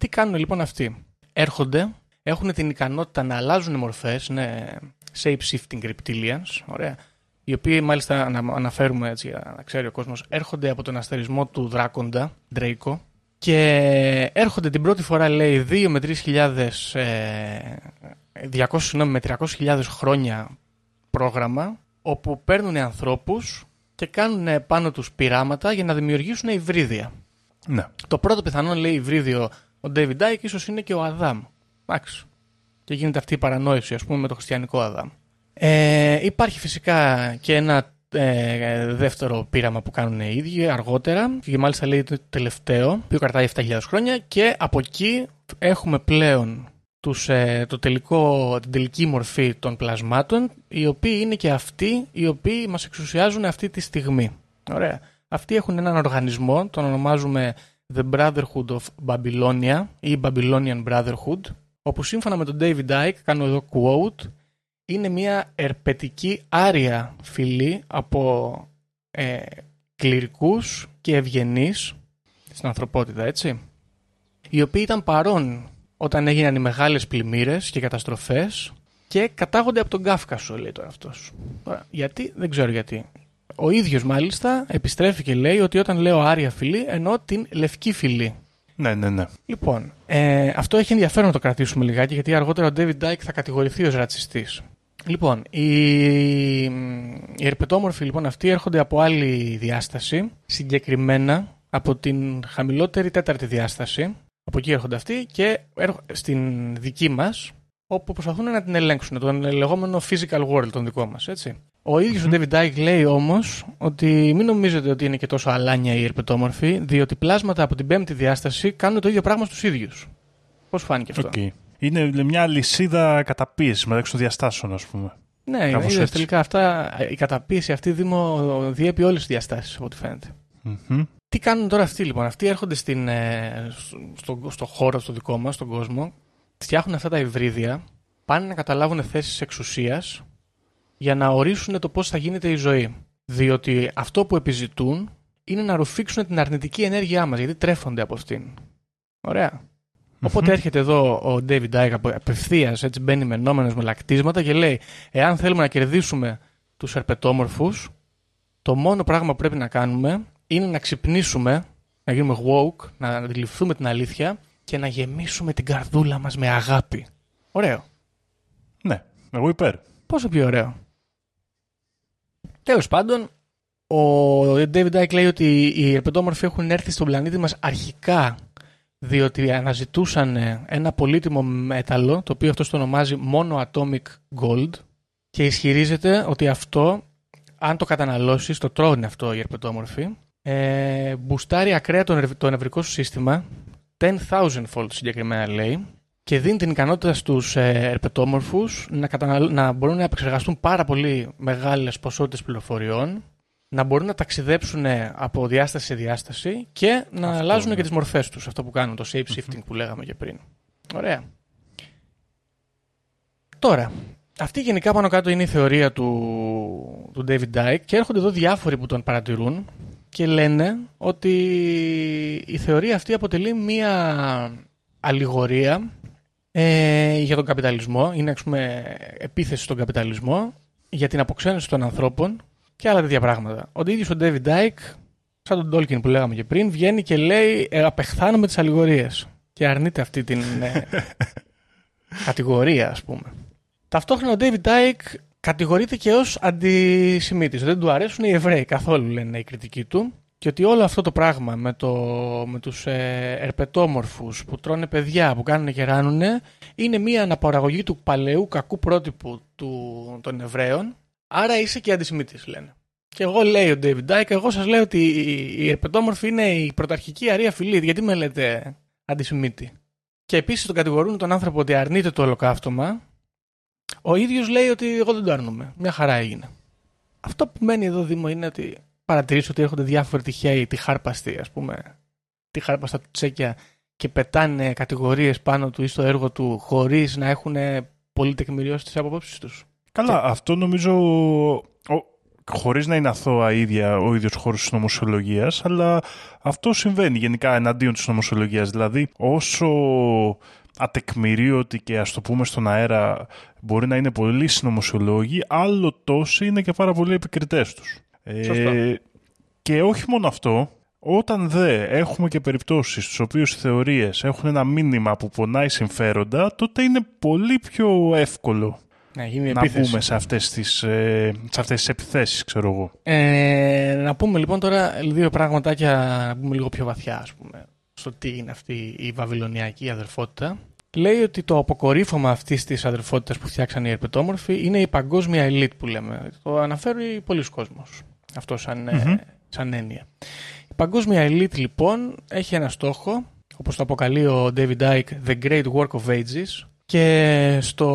Τι κάνουν λοιπόν αυτοί; Έρχονται, έχουν την ικανότητα να αλλάζουν μορφές, είναι shape-shifting reptilians, ωραία, οι οποίοι μάλιστα ανα- αναφέρουμε έτσι, για να ξέρει ο κόσμος, έρχονται από τον αστερισμό του Δράκοντα, Ντρέικο, και έρχονται την πρώτη φορά, λέει, 2 με 3 χιλιάδες, ε, 200, συγγνώμη, με 300.000 χρόνια πρόγραμμα, όπου παίρνουν ανθρώπους και κάνουν πάνω τους πειράματα για να δημιουργήσουν υβρίδια. Ναι. Το πρώτο πιθανόν, λέει, υβρίδιο ο David Icke, ίσως είναι και ο Αδάμ. Εντάξει. Και γίνεται αυτή η παρανόηση, ας πούμε, με το χριστιανικό Αδάμ. Ε, υπάρχει φυσικά και ένα ε, δεύτερο πείραμα που κάνουν οι ίδιοι αργότερα και μάλιστα λέει το τελευταίο, που κρατάει 7.000 χρόνια και από εκεί έχουμε πλέον τους, ε, το τελικό, την τελική μορφή των πλασμάτων, οι οποίοι είναι και αυτοί οι οποίοι μας εξουσιάζουν αυτή τη στιγμή. Ωραία. Αυτοί έχουν έναν οργανισμό, τον ονομάζουμε The Brotherhood of Babylonia ή Babylonian Brotherhood, όπου σύμφωνα με τον David Icke, κάνω εδώ quote, είναι μια ερπετική άρια φυλή από ε, κληρικούς και ευγενείς στην ανθρωπότητα, έτσι, οι οποίοι ήταν παρόν όταν έγιναν οι μεγάλες πλημμύρες και καταστροφές και κατάγονται από τον Κάφκασο, λέει τώρα αυτός. Τώρα, γιατί, δεν ξέρω γιατί. Ο ίδιος μάλιστα επιστρέφει και λέει ότι όταν λέω άρια φυλή εννοώ την λευκή φυλή. Ναι, ναι, ναι. Λοιπόν, ε, αυτό έχει ενδιαφέρον να το κρατήσουμε λιγάκι γιατί αργότερα ο David Dyke θα κατηγορηθεί ως ρατσιστής. Λοιπόν, οι, οι ερπετόμορφοι λοιπόν αυτοί έρχονται από άλλη διάσταση, συγκεκριμένα από την χαμηλότερη τέταρτη διάσταση. Από εκεί έρχονται αυτοί και έρχονται στην δική μας, όπου προσπαθούν να την ελέγξουν, τον λεγόμενο physical world, τον δικό μας, έτσι. Ο ίδιος ο David Icke λέει όμως ότι μην νομίζετε ότι είναι και τόσο αλάνια οι ερπετόμορφοι, διότι πλάσματα από την πέμπτη διάσταση κάνουν το ίδιο πράγμα στους ίδιους. Πώς φάνηκε αυτό; Οκ. Είναι μια αλυσίδα καταπίεσης μεταξύ των διαστάσεων, ας πούμε. Ναι, Κάπως είδες, έτσι. τελικά αυτά, η καταπίεση αυτή Δήμο, διέπει όλες τις διαστάσεις, από ό,τι φαίνεται. Μμμ. Τι κάνουν τώρα αυτοί λοιπόν; Αυτοί έρχονται στην, ε, στο, στο χώρο, στο δικό μας, στον κόσμο, φτιάχνουν αυτά τα υβρίδια, πάνε να καταλάβουν θέσεις εξουσίας για να ορίσουν το πώς θα γίνεται η ζωή. Διότι αυτό που επιζητούν είναι να ρουφήξουν την αρνητική ενέργειά μας, γιατί τρέφονται από αυτήν. Ωραία. Οπότε έρχεται εδώ ο David Dyke απευθείας, έτσι μπαίνει μενόμενο με λακτίσματα και λέει: Εάν θέλουμε να κερδίσουμε τους ερπετόμορφου, το μόνο πράγμα που πρέπει να κάνουμε είναι να ξυπνήσουμε, να γίνουμε woke, να αντιληφθούμε την αλήθεια και να γεμίσουμε την καρδούλα μας με αγάπη. Ωραίο. Ναι, εγώ υπέρ. Πόσο πιο ωραίο. Τέλος πάντων, ο David Icke λέει ότι οι ερπετόμορφοι έχουν έρθει στον πλανήτη μας αρχικά διότι αναζητούσαν ένα πολύτιμο μέταλλο, το οποίο αυτό το ονομάζει μόνο Atomic Gold και ισχυρίζεται ότι αυτό, αν το καταναλώσεις, το τρώνε αυτό οι ερπετόμορφοι, ε, μπουστάρει ακραία το, νευ- το νευρικό σου σύστημα, 10,000 fold συγκεκριμένα λέει, και δίνει την ικανότητα στους ε, ερπετόμορφους να, καταναλ- να μπορούν να επεξεργαστούν πάρα πολύ μεγάλες ποσότητες πληροφοριών, να μπορούν να ταξιδέψουν από διάσταση σε διάσταση και να Αυτό, αλλάζουν ναι. και τις μορφές τους, αυτό που κάνουν, το shape-shifting που λέγαμε και πριν. Ωραία. Τώρα, αυτή γενικά πάνω κάτω είναι η θεωρία του, του David Dyke και έρχονται εδώ διάφοροι που τον παρατηρούν και λένε ότι η θεωρία αυτή αποτελεί μία αλληγορία ε, για τον καπιταλισμό, είναι ας πούμε επίθεση στον καπιταλισμό, για την αποξένωση των ανθρώπων και άλλα τέτοια πράγματα. Ο ίδιος ο David Dyke, σαν τον Tolkien που λέγαμε και πριν, βγαίνει και λέει ε, απεχθάνομαι τις αλληγορίες και αρνείται αυτή την ε, κατηγορία ας πούμε. Ταυτόχρονα ο David Dyke κατηγορείται και ως αντισημίτης. Δεν του αρέσουν οι Εβραίοι καθόλου λένε οι κριτικοί του και ότι όλο αυτό το πράγμα με, το, με τους ε, ερπετόμορφους που τρώνε παιδιά, που κάνουν και ράνουνε είναι μια αναπαραγωγή του παλαιού κακού πρότυπου του, των Εβραίων άρα είσαι και αντισημίτης λένε. Και εγώ λέει ο David Dyke, εγώ σας λέω ότι οι- οι ερπετόμορφοι είναι η πρωταρχική αρία φυλή. Γιατί με λέτε αντισημίτη; Και επίσης τον κατηγορούν τον άνθρωπο ότι αρνείται το ολοκαύτωμα ο ίδιος λέει ότι εγώ δεν το αρνούμαι. Μια χαρά έγινε. Αυτό που μένει εδώ Δήμο είναι ότι παρατηρείς ότι έρχονται διάφοροι τυχαίοι, τη χάρπαστη ας πούμε, τη χάρπαστα τσέκια και πετάνε κατηγορίες πάνω του ή στο έργο του χωρίς να έχουν πολύ τεκμηριώσει τις απόψεις τους. Καλά, αυτό νομίζω. Ο, χωρίς να είναι αθώα ίδια ο ίδιος χώρος της νομοσιολογίας, αλλά αυτό συμβαίνει γενικά εναντίον της νομοσιολογίας. Δηλαδή, όσο ατεκμηρίωτοι και ας το πούμε στον αέρα μπορεί να είναι πολλοί συνωμοσιολόγοι, άλλο τόσοι είναι και πάρα πολλοί επικριτές τους. Σωστό. Ε, και όχι μόνο αυτό, όταν δε έχουμε και περιπτώσεις στις οποίες οι θεωρίες έχουν ένα μήνυμα που πονάει συμφέροντα, τότε είναι πολύ πιο εύκολο Να γίνει να επίθεση. μπούμε σε αυτές τις, ε, σε αυτές τις επιθέσεις, ξέρω εγώ. Ε, να πούμε λοιπόν τώρα δύο πραγματάκια, να πούμε λίγο πιο βαθιά, ας πούμε, στο τι είναι αυτή η βαβυλωνιακή αδερφότητα. Λέει ότι το αποκορύφωμα αυτής της αδερφότητας που φτιάξαν οι ερπετόμορφοι είναι η παγκόσμια ελίτ που λέμε. Το αναφέρει πολλοί κόσμος. Αυτό σαν, ε, σαν έννοια. Η παγκόσμια ελίτ λοιπόν έχει ένα στόχο, όπως το αποκαλεί ο David Icke, The Great Work of Ages, Και στο,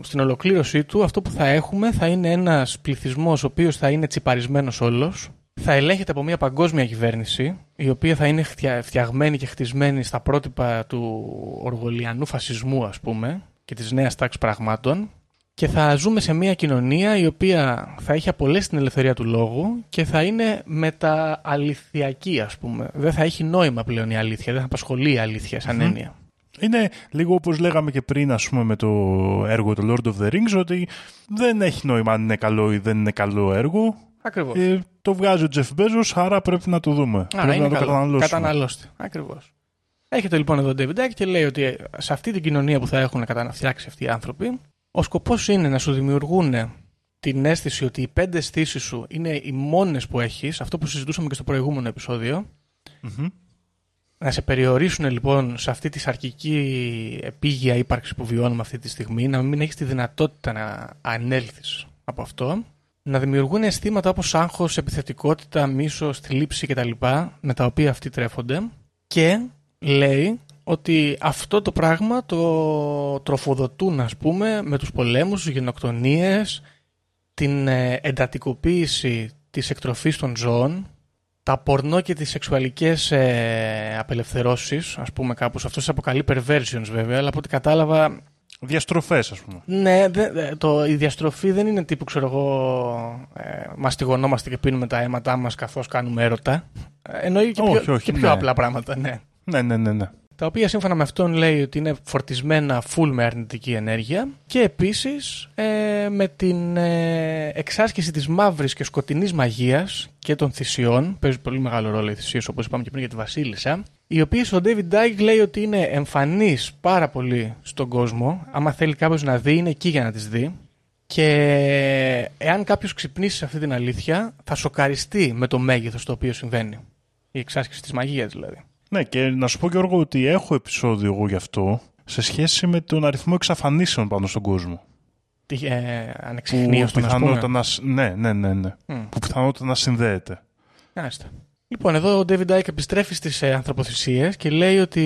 στην ολοκλήρωσή του αυτό που θα έχουμε θα είναι ένας πληθυσμός ο οποίος θα είναι τσιπαρισμένος όλος, θα ελέγχεται από μια παγκόσμια κυβέρνηση, η οποία θα είναι φτια- φτιαγμένη και χτισμένη στα πρότυπα του οργολιανού φασισμού, ας πούμε, και της νέας τάξης πραγμάτων, και θα ζούμε σε μια κοινωνία η οποία θα έχει απολέσει την ελευθερία του λόγου και θα είναι μετααληθιακή, ας πούμε. Δεν θα έχει νόημα πλέον η αλήθεια, δεν θα απασχολεί η αλήθεια σαν έννοια. Είναι λίγο όπως λέγαμε και πριν ας πούμε με το έργο του Lord of the Rings ότι δεν έχει νόημα αν είναι καλό ή δεν είναι καλό έργο. Ακριβώς. Ε, το βγάζει ο Jeff Bezos, άρα πρέπει να το δούμε. Άρα πρέπει είναι να το καλό. καταναλώσουμε. Καταναλώστε. Ακριβώς. Έχετε λοιπόν εδώ τον David Icke και λέει ότι σε αυτή την κοινωνία που θα έχουν καταναφτιάξει αυτοί οι άνθρωποι, ο σκοπός είναι να σου δημιουργούν την αίσθηση ότι οι πέντε αισθήσεις σου είναι οι μόνες που έχεις, αυτό που συζητούσαμε και στο προηγούμενο επεισόδιο. Μμμ. Να σε περιορίσουν λοιπόν σε αυτή τη σαρκική επίγεια ύπαρξης που βιώνουμε αυτή τη στιγμή, να μην έχεις τη δυνατότητα να ανέλθεις από αυτό, να δημιουργούν αισθήματα όπως άγχος, επιθετικότητα, μίσος, θλίψη κτλ. με τα οποία αυτοί τρέφονται και λέει ότι αυτό το πράγμα το τροφοδοτούν ας πούμε με τους πολέμους, τις γενοκτονίες, την ε, εντατικοποίηση της εκτροφής των ζώων, τα πορνό και τις σεξουαλικές ε, απελευθερώσεις, ας πούμε κάπως. Αυτό σε αποκαλεί perversions βέβαια, αλλά από ό,τι κατάλαβα Διαστροφές ας πούμε. ναι, δε- δε- το, η διαστροφή δεν είναι τύπου, ξέρω εγώ, ε, μαστιγωνόμαστε και πίνουμε τα αίματά μας καθώς κάνουμε έρωτα. Ε, Εννοεί και, Όχι, πιο, όχι, και πιο ναι. απλά πράγματα, ναι. Ναι, ναι, ναι, ναι. Τα οποία σύμφωνα με αυτόν λέει ότι είναι φορτισμένα full με αρνητική ενέργεια και επίσης ε, με την ε, εξάσκηση της μαύρης και σκοτεινής μαγείας και των θυσιών, παίζει πολύ μεγάλο ρόλο οι θυσίες όπως είπαμε και πριν για τη Βασίλισσα, οι οποίες ο David Dyke λέει ότι είναι εμφανείς πάρα πολύ στον κόσμο, άμα θέλει κάποιος να δει είναι εκεί για να τις δει και εάν κάποιος ξυπνήσει σε αυτή την αλήθεια θα σοκαριστεί με το μέγεθος το οποίο συμβαίνει. Η εξάσκηση της μαγείας δηλαδή. Ναι, και να σου πω Γιώργο ότι έχω επεισόδιο εγώ γι' αυτό σε σχέση με τον αριθμό εξαφανίσεων πάνω στον κόσμο. Τι, ε, Που ανεξιχνίωστον, ας πούμε. πιθανότητα να, σ- ναι, ναι, ναι, ναι. Μμ. Που πιθανότητα να συνδέεται. Μάλιστα. Λοιπόν, εδώ ο David Icke επιστρέφει στις ε, ανθρωποθυσίες και λέει ότι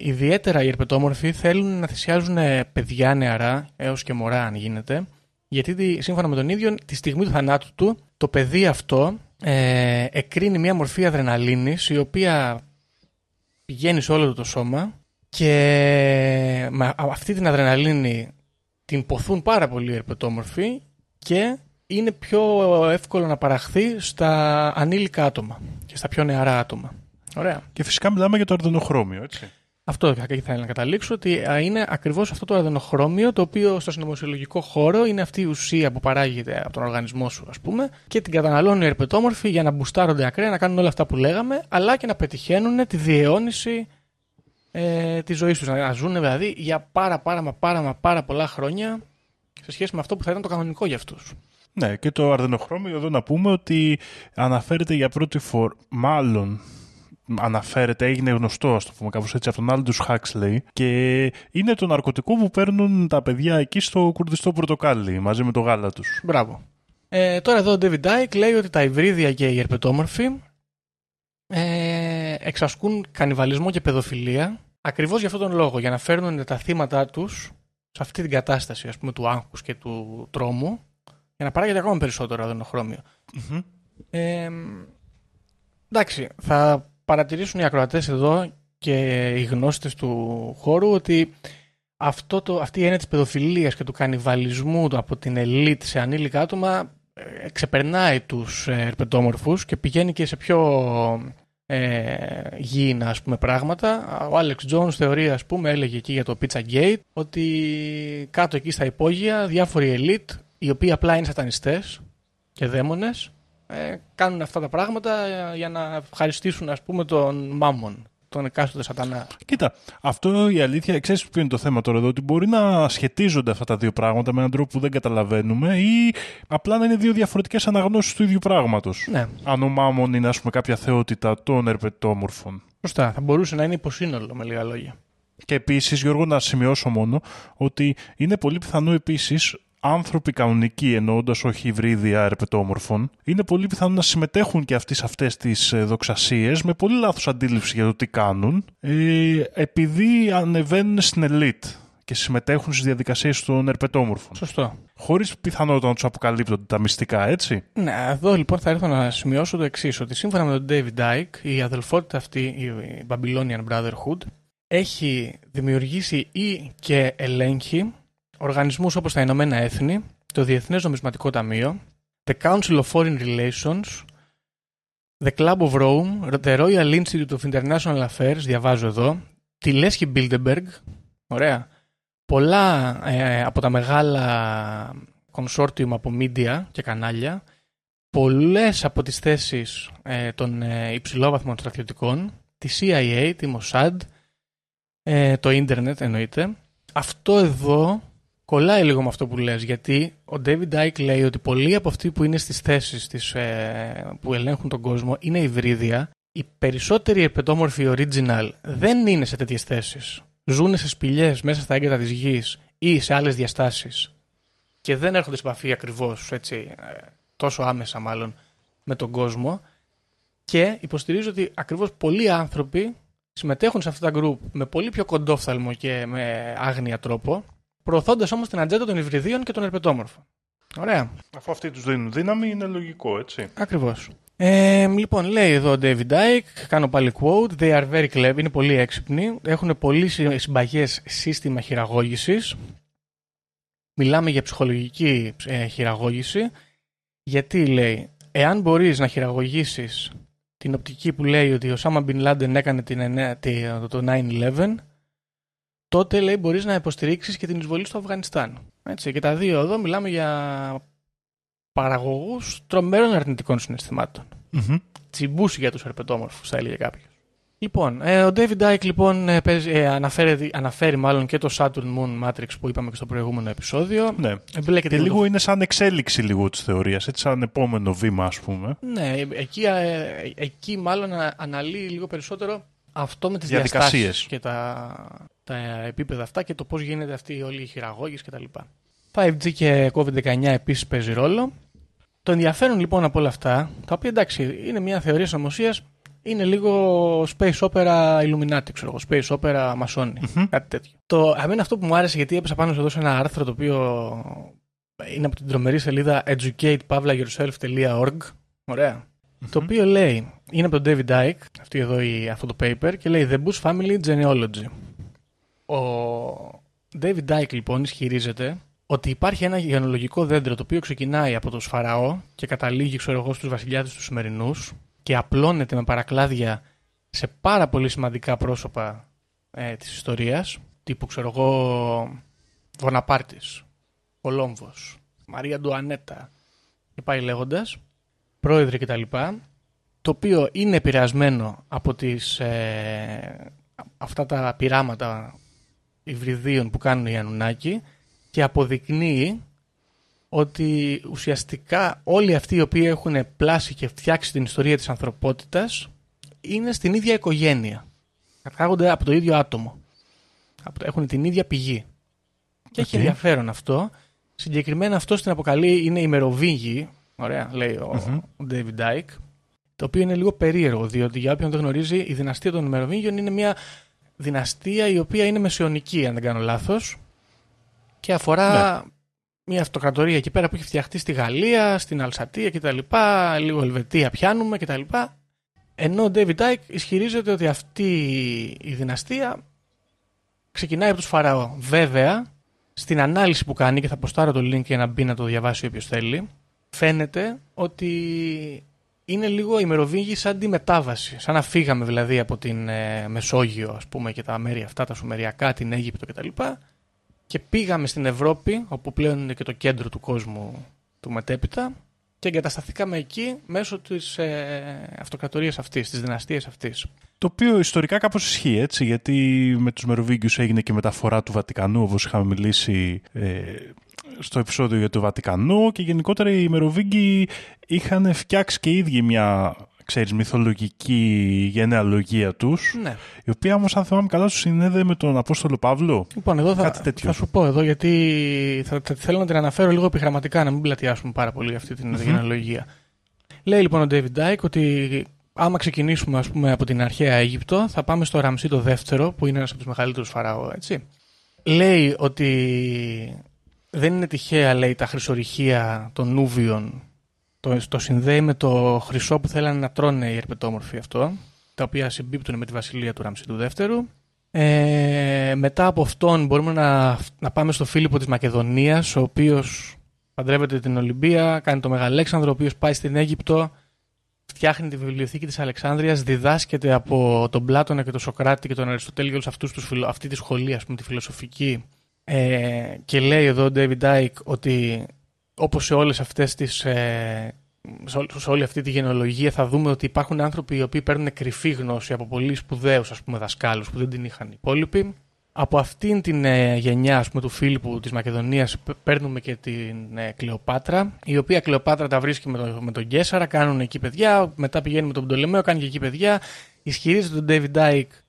ιδιαίτερα οι ερπετόμορφοι θέλουν να θυσιάζουν ε, παιδιά νεαρά, έως και μωρά αν γίνεται, γιατί τη- σύμφωνα με τον ίδιο, τη στιγμή του θανάτου του, το παιδί αυτό ε, εκρίνει μια μορφή αδρεναλίνης η οποία πηγαίνει σε όλο του το σώμα και με α- αυτή την αδρεναλίνη την ποθούν πάρα πολύ οι ερπετόμορφοι και είναι πιο εύκολο να παραχθεί στα ανήλικα άτομα και στα πιο νεαρά άτομα. Ωραία. Και φυσικά μιλάμε για το αρδενοχρώμιο, έτσι. Αυτό θα ήθελα να καταλήξω ότι α, είναι ακριβώς αυτό το αδενοχρώμιο το οποίο στο συνωμοσιολογικό χώρο είναι αυτή η ουσία που παράγεται από τον οργανισμό σου, ας πούμε, και την καταναλώνουν οι ερπετόμορφοι για να μπουστάρονται ακραία, να κάνουν όλα αυτά που λέγαμε, αλλά και να πετυχαίνουν τη διαιώνιση ε, τη ζωής τους. Να ζουν δηλαδή για πάρα πάρα μα πάρα μα πάρα πολλά χρόνια σε σχέση με αυτό που θα ήταν το κανονικό για αυτούς. Ναι, και το αρδενοχρώμιο εδώ να πούμε ότι αναφέρεται για πρώτη φορά, μάλλον αναφέρεται, έγινε γνωστό, ας το πούμε κάπως έτσι, από τον Aldous Huxley και είναι το ναρκωτικό που παίρνουν τα παιδιά εκεί στο κουρδιστό πορτοκάλι μαζί με το γάλα τους. Μπράβο. Ε, τώρα εδώ ο David Dyke λέει ότι τα υβρίδια και οι ερπετόμορφοι ε, εξασκούν κανιβαλισμό και παιδοφιλία ακριβώς για αυτόν τον λόγο, για να φέρνουν τα θύματα τους σε αυτή την κατάσταση ας πούμε του άγχους και του τρόμου για να παράγεται ακόμα περισσότερο αδενοχρώμιο. Ε, εντάξει, θα παρατηρήσουν οι ακροατές εδώ και οι γνώστες του χώρου ότι αυτό το, αυτή η έννοια της παιδοφιλίας και του κανιβαλισμού του από την ελίτ σε ανήλικα άτομα ε, ξεπερνάει τους ε, ερπετόμορφους και πηγαίνει και σε πιο ε, γήινα ας πούμε πράγματα. Ο Άλεξ Τζόνς θεωρεί ας πούμε έλεγε εκεί για το Pizza Gate ότι κάτω εκεί στα υπόγεια διάφοροι ελίτ οι οποίοι απλά είναι σατανιστές και δαίμονες ε, κάνουν αυτά τα πράγματα ε, για να ευχαριστήσουν ας πούμε τον μάμον, τον εκάστοτε σατανά. Κοίτα, αυτό η αλήθεια, ξέρεις ποιο είναι το θέμα τώρα εδώ, ότι μπορεί να σχετίζονται αυτά τα δύο πράγματα με έναν τρόπο που δεν καταλαβαίνουμε ή απλά να είναι δύο διαφορετικές αναγνώσεις του ίδιου πράγματος. Ναι, Αν ο Μάμον είναι ας πούμε κάποια θεότητα των ερπετόμορφων. σωστά. Θα μπορούσε να είναι υποσύνολο με λίγα λόγια. Και επίσης, Γιώργο, να σημειώσω μόνο ότι είναι πολύ πιθανό επίσης άνθρωποι κανονικοί, εννοώντας όχι υβρίδια ερπετόμορφων, είναι πολύ πιθανό να συμμετέχουν και αυτοί σε αυτές τις δοξασίες με πολύ λάθος αντίληψη για το τι κάνουν, ε, επειδή ανεβαίνουν στην ελίτ. και συμμετέχουν στις διαδικασίες των ερπετόμορφων. Σωστό. Χωρίς πιθανότητα να τους αποκαλύπτονται τα μυστικά, έτσι; Ναι, εδώ λοιπόν θα έρθω να σημειώσω το εξής: Ότι σύμφωνα με τον David Dyke, η αδελφότητα αυτή, η Babylonian Brotherhood, έχει δημιουργήσει ή και ελέγχει οργανισμούς όπως τα Ηνωμένα Έθνη, το Διεθνές Νομισματικό Ταμείο, the Council of Foreign Relations, the Club of Rome, the Royal Institute of International Affairs, διαβάζω εδώ, τη Λέσχη Bilderberg, ωραία, πολλά ε, από τα μεγάλα consortium από media και κανάλια, πολλές από τις θέσεις ε, των ε, υψηλόβαθμων στρατιωτικών, τη CIA, τη Mossad, ε, το ίντερνετ εννοείται. Αυτό εδώ κολλάει λίγο με αυτό που λες, γιατί ο David Icke λέει ότι πολλοί από αυτοί που είναι στις θέσεις τις, ε, που ελέγχουν τον κόσμο είναι υβρίδια. Οι περισσότεροι επετόμορφοι original δεν είναι σε τέτοιες θέσεις. Ζουν σε σπηλιές μέσα στα έγκατα της γης ή σε άλλες διαστάσεις και δεν έρχονται σε επαφή ακριβώς έτσι, ε, τόσο άμεσα μάλλον με τον κόσμο και υποστηρίζω ότι ακριβώς πολλοί άνθρωποι συμμετέχουν σε αυτά τα group με πολύ πιο κοντόφθαλμο και με άγνοια τρόπο, προωθώντας όμως την ατζέντα των υβριδίων και των ερπετόμορφων. Ωραία. Αφού αυτοί τους δίνουν δύναμη, είναι λογικό, έτσι. Ακριβώς. Ε, λοιπόν, λέει εδώ ο David Dyke, κάνω πάλι quote, they are very clever, είναι πολύ έξυπνοι, έχουν πολύ συμπαγές σύστημα χειραγώγησης. Μιλάμε για ψυχολογική ε, χειραγώγηση, γιατί λέει, εάν μπορείς να χειραγωγήσεις την οπτική που λέει ότι ο Σάμα Μπιν Λάντεν έκανε την, εννέα- τη- το 9-11, τότε λέει μπορείς να υποστηρίξεις και την εισβολή στο Αφγανιστάν. Έτσι, και τα δύο εδώ μιλάμε για παραγωγούς τρομερών αρνητικών συναισθημάτων. Μμμ. Τσιμπούση για τους ερπετόμορφους, θα έλεγε κάποιος. Λοιπόν, ε, ο David Dyke λοιπόν ε, παίζει- ε, αναφέρει, αναφέρει μάλλον και το Saturn Moon Matrix που είπαμε και στο προηγούμενο επεισόδιο. Ναι. Εμπλέκεται Και με το λίγο είναι σαν εξέλιξη λίγο της θεωρίας, έτσι σαν επόμενο βήμα, ας πούμε. Ναι, εκεί, ε, εκεί μάλλον α- αναλύει λίγο περισσότερο αυτό με τις Διαδικασίες. διαστάσεις και τα, τα επίπεδα αυτά και το πώς γίνεται αυτή όλη η χειραγώγηση κτλ. 5G και COVID-19 επίσης παίζει ρόλο. Το ενδιαφέρον λοιπόν από όλα αυτά, τα οποία εντάξει είναι μια θεωρία συνωμοσίας, είναι λίγο space opera Illuminati, ξέρω εγώ, space opera Masoni, κάτι τέτοιο. Το, εμένα αυτό που μου άρεσε γιατί έπεσα πάνω σε εδώ σε ένα άρθρο το οποίο είναι από την τρομερή σελίδα educatepavlayourself.org. Ωραία. Το οποίο λέει, είναι από τον David Dyke, αυτή εδώ η, αυτό το paper, και λέει The Bush Family Genealogy. Ο David Dyke λοιπόν ισχυρίζεται ότι υπάρχει ένα γενολογικό δέντρο το οποίο ξεκινάει από το Σφαραώ και καταλήγει, ξέρω εγώ, στους βασιλιάδες τους σημερινούς και απλώνεται με παρακλάδια σε πάρα πολύ σημαντικά πρόσωπα ε, της ιστορίας, τύπου, ξέρω εγώ, Βοναπάρτης, Κολόμβος, Μαρία Ντουανέτα και πάει λέγοντας, πρόεδρε κτλ. Το οποίο είναι επηρεασμένο από τις, ε, αυτά τα πειράματα υβριδίων που κάνουν οι Ανουνάκοι και αποδεικνύει ότι ουσιαστικά όλοι αυτοί οι οποίοι έχουν πλάσει και φτιάξει την ιστορία της ανθρωπότητας είναι στην ίδια οικογένεια. Κατάγονται από το ίδιο άτομο. Από το- Έχουν την ίδια πηγή. Και έχει Οκ. ενδιαφέρον αυτό. Συγκεκριμένα αυτό την αποκαλεί είναι η Μεροβίγγειοι. Ωραία, λέει ο, ο David Icke. Το οποίο είναι λίγο περίεργο, διότι για όποιον δεν γνωρίζει, η δυναστεία των Μεροβίγγειων είναι μια δυναστεία η οποία είναι μεσαιωνική, αν δεν κάνω λάθος. Και αφορά μια αυτοκρατορία εκεί πέρα που έχει φτιαχτεί στη Γαλλία, στην Αλσατία κτλ. Λίγο Ελβετία πιάνουμε κτλ. Ενώ ο David Dyke ισχυρίζεται ότι αυτή η δυναστεία ξεκινάει από τους Φαραώ. Βέβαια, στην ανάλυση που κάνει και θα ποστάρω το link για να μπει να το διαβάσει όποιος θέλει, φαίνεται ότι είναι λίγο η Μεροβίγη σαν τη μετάβαση. Σαν να φύγαμε δηλαδή από την ε, Μεσόγειο ας πούμε και τα μέρη αυτά, τα Σουμεριακά, την Αίγυπτο κτλ. Και πήγαμε στην Ευρώπη, όπου πλέον είναι και το κέντρο του κόσμου του μετέπειτα, και εγκατασταθήκαμε εκεί μέσω της ε, αυτοκρατορίας αυτής, της δυναστείας αυτής. Το οποίο ιστορικά κάπως ισχύει έτσι, γιατί με τους Μεροβίγκιους έγινε και μεταφορά του Βατικανού, όπως είχαμε μιλήσει ε, στο επεισόδιο για το Βατικανό και γενικότερα οι Μεροβίγκοι είχαν φτιάξει και οι ίδιοι μια ξέρεις, μυθολογική γενεαλογία τους, Ναι. η οποία όμως αν θυμάμαι καλά σου συνέδε με τον Απόστολο Παύλο. Λοιπόν, εδώ θα, Κάτι τέτοιο. θα σου πω εδώ γιατί θα, θα- θέλω να την αναφέρω λίγο επιγραμματικά, να μην πλατιάσουμε πάρα πολύ αυτή την γενεαλογία. Λέει λοιπόν ο David Dyke ότι άμα ξεκινήσουμε ας πούμε, από την αρχαία Αίγυπτο, θα πάμε στο Ραμσί το δεύτερο, που είναι ένας από τους μεγαλύτερους φαραώ, έτσι. λέει ότι δεν είναι τυχαία, λέει, τα χρυσορυχεία των Νούβιων. Το, το συνδέει με το χρυσό που θέλανε να τρώνε οι ερπετόμορφοι αυτό, τα οποία συμπίπτουν με τη βασιλεία του Ραμσί του Δεύτερου. Ε, μετά από αυτόν μπορούμε να, να πάμε στο Φίλιππο της Μακεδονίας, ο οποίος παντρεύεται την Ολυμπία, κάνει το Μεγαλέξανδρο, ο οποίος πάει στην Αίγυπτο, φτιάχνει τη βιβλιοθήκη της Αλεξάνδρειας, διδάσκεται από τον Πλάτωνα και τον Σοκράτη και τον Αριστοτέλη και όλους αυτούς τους, φιλο- αυτή τη σχολή, ας πούμε, τη φιλοσοφική. Ε, και λέει εδώ ο David Dyke ότι όπως σε όλες αυτές τις... Ε, σε όλη- σε όλη αυτή τη γενεολογία θα δούμε ότι υπάρχουν άνθρωποι οι οποίοι παίρνουν κρυφή γνώση από πολύ σπουδαίους ας πούμε δασκάλους που δεν την είχαν οι υπόλοιποι. Από αυτήν την ε, γενιά ας πούμε, του Φίλιππου της Μακεδονίας π- παίρνουμε και την ε, Κλεοπάτρα, η οποία Κλεοπάτρα τα βρίσκει με, το, με τον Κέσσαρα, κάνουν εκεί παιδιά, μετά πηγαίνει με τον Πτολεμαίο, κάνει και εκεί παιδιά. Ισχυρίζεται τον David Dyke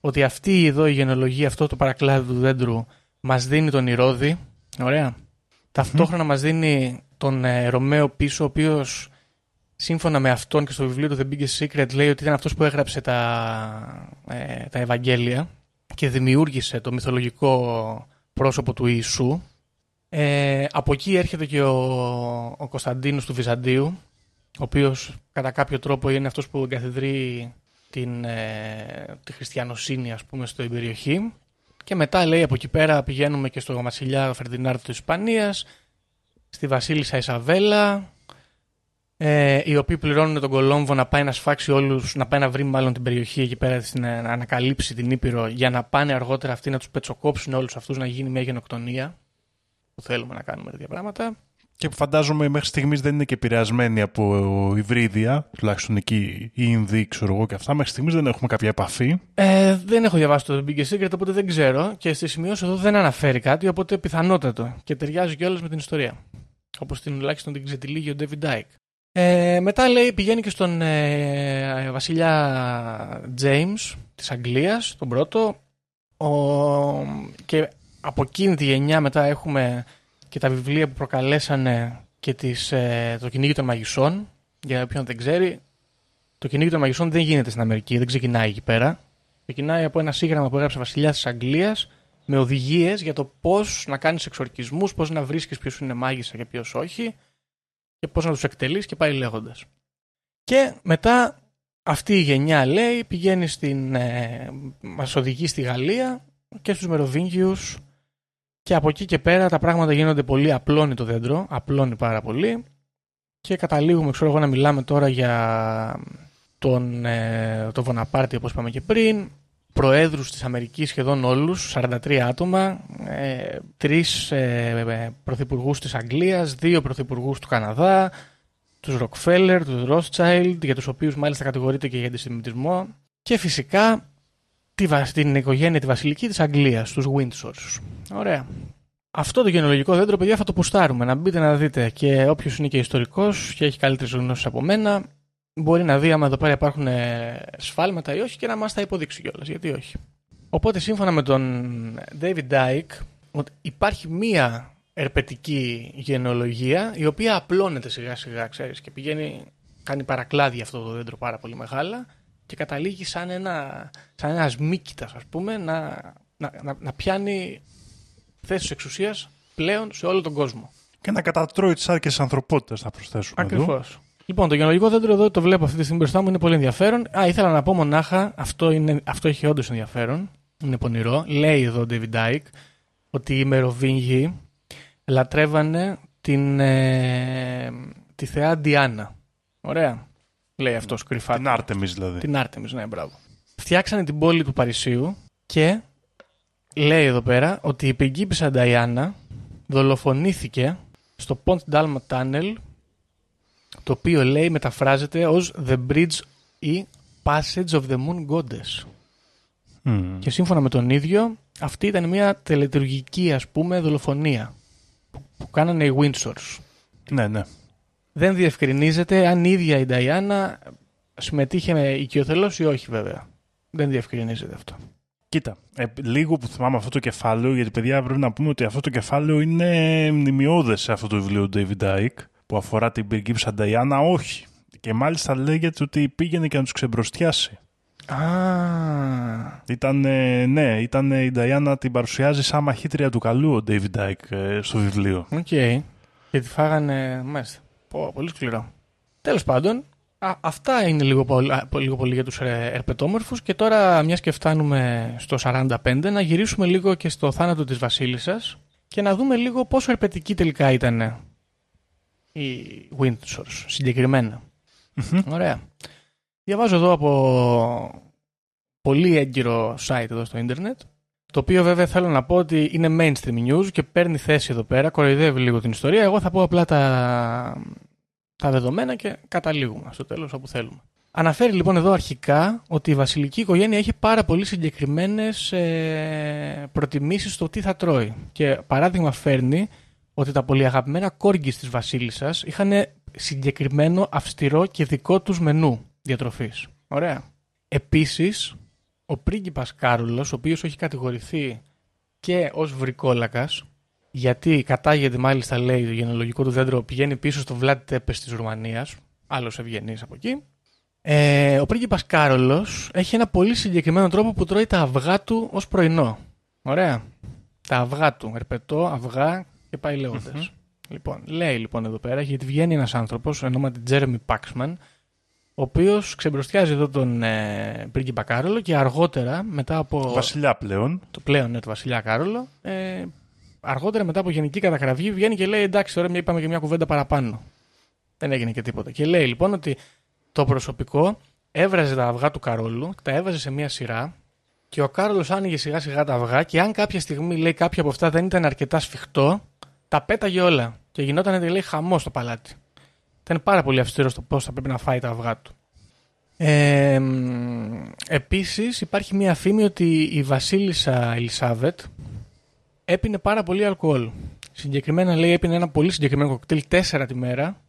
ότι αυτή εδώ η γενεολογία, αυτό το παρακλάδι του δέντρου μας δίνει τον Ηρώδη. Ωραία. Ταυτόχρονα μας δίνει τον ε, Ρωμαίο πίσω, ο οποίος σύμφωνα με αυτόν και στο βιβλίο του The Biggest Secret λέει ότι ήταν αυτός που έγραψε τα, ε, τα Ευαγγέλια και δημιούργησε το μυθολογικό πρόσωπο του Ιησού. Ε, από εκεί έρχεται και ο, ο Κωνσταντίνος του Βυζαντίου, ο οποίος κατά κάποιο τρόπο είναι αυτός που εγκαθιδρεί την, ε, τη χριστιανοσύνη ας πούμε στην περιοχή. Και μετά λέει από εκεί πέρα πηγαίνουμε και στο βασιλιά Φερδινάρτο της Ισπανίας, στη βασίλισσα Ισαβέλα, ε, οι οποίοι πληρώνουν τον Κολόμβο να πάει να σφάξει όλους, να πάει να βρει μάλλον την περιοχή εκεί πέρα, στην, να ανακαλύψει την Ήπειρο για να πάνε αργότερα αυτοί να τους πετσοκόψουν όλους αυτούς να γίνει μια γενοκτονία που θέλουμε να κάνουμε τέτοια πράγματα. Και που φαντάζομαι μέχρι στιγμής δεν είναι και επηρεασμένοι από υβρίδια, τουλάχιστον εκεί οι Ινδοί, ξέρω εγώ και αυτά. Μέχρι στιγμής δεν έχουμε κάποια επαφή. Ε, δεν έχω διαβάσει το Big Secret, οπότε δεν ξέρω. Και στη σημειώση εδώ δεν αναφέρει κάτι, οπότε πιθανότατο. Και ταιριάζει κιόλας με την ιστορία. Όπως την τουλάχιστον την ξετυλίγει ο David Dyke. Ε, μετά λέει πηγαίνει και στον ε, βασιλιά James της Αγγλίας, τον πρώτο. Ο, και από εκείνη τη γενιά μετά έχουμε και τα βιβλία που προκαλέσανε και τις, ε, το κυνήγι των μαγισσών. Για όποιον δεν ξέρει, το κυνήγι των μαγισσών δεν γίνεται στην Αμερική, δεν ξεκινάει εκεί πέρα. Ξεκινάει από ένα σύγγραμμα που έγραψε ο βασιλιάς της Αγγλίας με οδηγίες για το πώς να κάνεις εξορκισμούς, πώς να βρίσκεις ποιος είναι μάγισσα και ποιος όχι και πώς να τους εκτελείς και πάει λέγοντας. Και μετά αυτή η γενιά λέει πηγαίνει στην. Ε, μας οδηγεί στη Γαλλία και στους Μεροβίνγιους και από εκεί και πέρα τα πράγματα γίνονται πολύ απλώνει το δέντρο, απλώνει πάρα πολύ. Και καταλήγουμε ξέρω εγώ να μιλάμε τώρα για τον, ε, τον Βοναπάρτη όπως είπαμε και πριν προέδρους της Αμερικής σχεδόν όλους 43 άτομα ε, τρεις ε, πρωθυπουργούς της Αγγλίας δύο πρωθυπουργούς του Καναδά τους Rockefeller, τους Rothschild για τους οποίους μάλιστα κατηγορείται και για αντισημιτισμό. Και φυσικά τη, βα- την οικογένεια τη βασιλική της Αγγλίας, τους Windsors. Ωραία. Αυτό το γενολογικό δέντρο, παιδιά, θα το πουστάρουμε. Να μπείτε να δείτε. Και όποιος είναι και ιστορικός και έχει καλύτερες γνώσεις από μένα, μπορεί να δει άμα εδώ πέρα υπάρχουν ε, σφάλματα ή όχι και να μας τα υποδείξει κιόλας. Γιατί όχι. Οπότε, σύμφωνα με τον David Dyke, ότι υπάρχει μία ερπετική γενεολογία η οποία απλώνεται σιγά σιγά, ξέρεις, και πηγαίνει, κάνει παρακλάδια αυτό το δέντρο πάρα πολύ μεγάλα και καταλήγει σαν ένα, σαν ένας μύκητας, ας πούμε, να, να, να, να πιάνει θέσεις εξουσίας πλέον σε όλο τον κόσμο. Και να κατατρώει τις άρκες τη ανθρωπότητα, θα προσθέσουμε. εδώ. Ακριβώς. Λοιπόν, το γενολογικό δέντρο εδώ το βλέπω αυτή τη στιγμή μπροστά μου, είναι πολύ ενδιαφέρον. Α, ήθελα να πω μονάχα, αυτό, είναι, αυτό έχει όντως ενδιαφέρον. Είναι πονηρό. Λέει εδώ ο David Dyke ότι οι Μεροβίνγοι λατρεύανε την, ε, τη θεά Διάννα. Ωραία. Λέει αυτός κρυφά. Την Άρτεμις δηλαδή. Την Άρτεμις, ναι, μπράβο. Φτιάξανε την πόλη του Παρισίου και λέει εδώ πέρα ότι η πριγκίπισσα Νταϊάννα δολοφονήθηκε στο Pont Dalma Tunnel το οποίο λέει μεταφράζεται ως The Bridge ή Passage of the Moon Goddess. Μμμ. Και σύμφωνα με τον ίδιο, αυτή ήταν μια τελετουργική ας πούμε δολοφονία που, που κάνανε οι Windsors. Ναι, ναι. Δεν διευκρινίζεται αν η ίδια η Νταϊάννα συμμετείχε με οικειοθελώς ή όχι βέβαια. Δεν διευκρινίζεται αυτό. Κοίτα, ε, λίγο που θυμάμαι αυτό το κεφάλαιο, γιατί παιδιά πρέπει να πούμε ότι αυτό το κεφάλαιο είναι μνημειώδες σε αυτό το βιβλίο του David Icke, που αφορά την πριγκίπισσα Νταϊάννα, όχι. Και μάλιστα λέγεται ότι πήγαινε και να τους ξεμπροστιάσει. Α, Ήταν, ε, ναι, ήταν η Νταϊάννα την παρουσιάζει σαν μαχήτρια του καλού ο David Icke ε, στο βιβλίο. οκ. Και τη φάγανε. Μάλιστα. Πω, πολύ σκληρό. Τέλος πάντων, α, αυτά είναι λίγο πολύ, α, λίγο πολύ για τους ερπετόμορφους. Και τώρα, μιας και φτάνουμε στο 45, να γυρίσουμε λίγο και στο θάνατο της Βασίλισσας και να δούμε λίγο πόσο ερπετική τελικά ήταν η Windsors συγκεκριμένα. Ωραία. Διαβάζω εδώ από πολύ έγκυρο site εδώ στο ίντερνετ το οποίο βέβαια θέλω να πω ότι είναι mainstream news και παίρνει θέση εδώ πέρα, κοροϊδεύει λίγο την ιστορία. Εγώ θα πω απλά τα, τα δεδομένα και καταλήγουμε στο τέλος όπου θέλουμε. Αναφέρει λοιπόν εδώ αρχικά ότι η βασιλική οικογένεια έχει πάρα πολύ συγκεκριμένες ε, προτιμήσεις στο τι θα τρώει. Και παράδειγμα φέρνει ότι τα πολύ αγαπημένα κόργκις της βασίλισσας είχαν συγκεκριμένο αυστηρό και δικό τους μενού διατροφής. Ωραία. Επίσης, ο πρίγκιπας Κάρολος, ο οποίος έχει κατηγορηθεί και ως βρικόλακας, γιατί κατάγεται μάλιστα λέει το γενολογικό του δέντρο πηγαίνει πίσω στο Βλάτι Τέπες της Ρουμανίας, άλλος ευγενής από εκεί. Ε, ο πρίγκιπας Κάρολος έχει ένα πολύ συγκεκριμένο τρόπο που τρώει τα αυγά του ως πρωινό. Ωραία. Τα αυγά του, ερπετό, αυγά και πάει λέγοντας. Λοιπόν, λέει λοιπόν εδώ πέρα, γιατί βγαίνει ένας άνθρωπος, ονόματι Τζέρεμι Πάξμαν, ο οποίος ξεμπροστιάζει εδώ τον ε, πρίγκιπα Κάρολο και αργότερα, μετά από Βασιλιά πλέον. το πλέον ναι, το βασιλιά Κάρολο, ε, αργότερα μετά από γενική καταγραφή βγαίνει και λέει εντάξει τώρα είπαμε και μια κουβέντα παραπάνω. Δεν έγινε και τίποτα. Και λέει λοιπόν ότι το προσωπικό έβραζε τα αυγά του Καρόλου, τα έβαζε σε μια σειρά και ο Κάρολος άνοιγε σιγά σιγά τα αυγά και αν κάποια στιγμή λέει κάποιο από αυτά δεν ήταν αρκετά σφιχτό, τα πέταγε όλα και γινόταν λέει χαμός στο παλάτι. Ήταν πάρα πολύ αυστηρός στο πώς θα πρέπει να φάει τα αυγά του. Ε, μ, επίσης υπάρχει μια φήμη ότι η βασίλισσα Ελισάβετ έπινε πάρα πολύ αλκοόλ. Συγκεκριμένα λέει έπινε ένα πολύ συγκεκριμένο κοκτέιλ τέσσερα τη μέρα.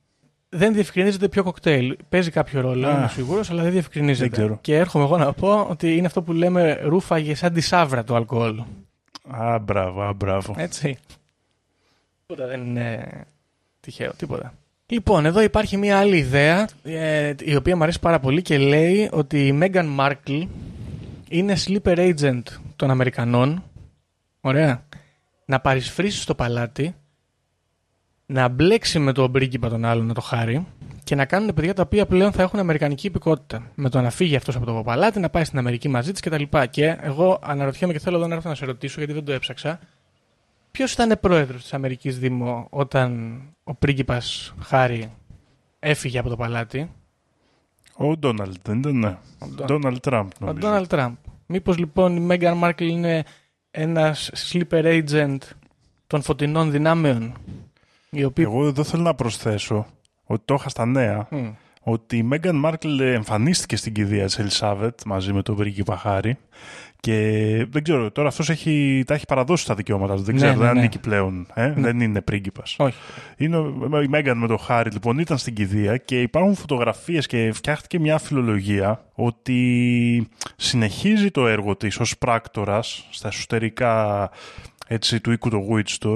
Δεν διευκρινίζεται ποιο κοκτέιλ. Παίζει κάποιο ρόλο, Α, είμαι σίγουρος, αλλά δεν διευκρινίζεται. δεν ξέρω. Και έρχομαι εγώ να πω ότι είναι αυτό που λέμε ρούφαγε σαν τη σάβρα το αλκοόλ. Α, μπράβο, α, μπράβο. Έτσι. Τίποτα δεν είναι τυχαίο, τίποτα. Λοιπόν, εδώ υπάρχει μια άλλη ιδέα ε, η οποία μου αρέσει πάρα πολύ και λέει ότι η Meghan Markle είναι sleeper agent των Αμερικανών. Ωραία. Να παρισφρήσει στο παλάτι, να μπλέξει με τον πρίγκιπα τον άλλον, να το χάρει και να κάνουν παιδιά τα οποία πλέον θα έχουν αμερικανική υπηκότητα. Με το να φύγει αυτός από το παλάτι, να πάει στην Αμερική μαζί της κτλ. Και εγώ αναρωτιέμαι και θέλω εδώ να έρθω να σε ρωτήσω γιατί δεν το έψαξα. Ποιος ήταν πρόεδρος της Αμερικής Δήμο όταν ο πρίγκιπας Χάρη έφυγε από το παλάτι, Ο Ντόναλντ, δεν ήταν, ναι. Ντο- Ντόναλντ Τραμπ, ο νομίζω. Ντόναλτ Τραμπ. Μήπως λοιπόν η Μέγαν Μάρκλ είναι ένας sleeper agent των φωτεινών δυνάμεων, οι οποίοι. Εγώ εδώ θέλω να προσθέσω ότι το είχα στα νέα Μμ. Ότι η Μέγαν Μάρκλ εμφανίστηκε στην κηδεία της Ελισάβετ μαζί με τον πρίγκιπα Χάρη και δεν ξέρω, τώρα αυτός έχει, τα έχει παραδώσει τα δικαιώματα του, δεν Ναι, ξέρω, ναι, δεν ναι. ανήκει πλέον, ε; δεν είναι πρίγκιπας. Όχι. Είναι, ο- η Μέγαν με τον Χάρη λοιπόν ήταν στην κηδεία και υπάρχουν φωτογραφίες και φτιάχτηκε μια φιλολογία ότι συνεχίζει το έργο της ως πράκτορας στα εσωτερικά έτσι, του οίκου του Windsor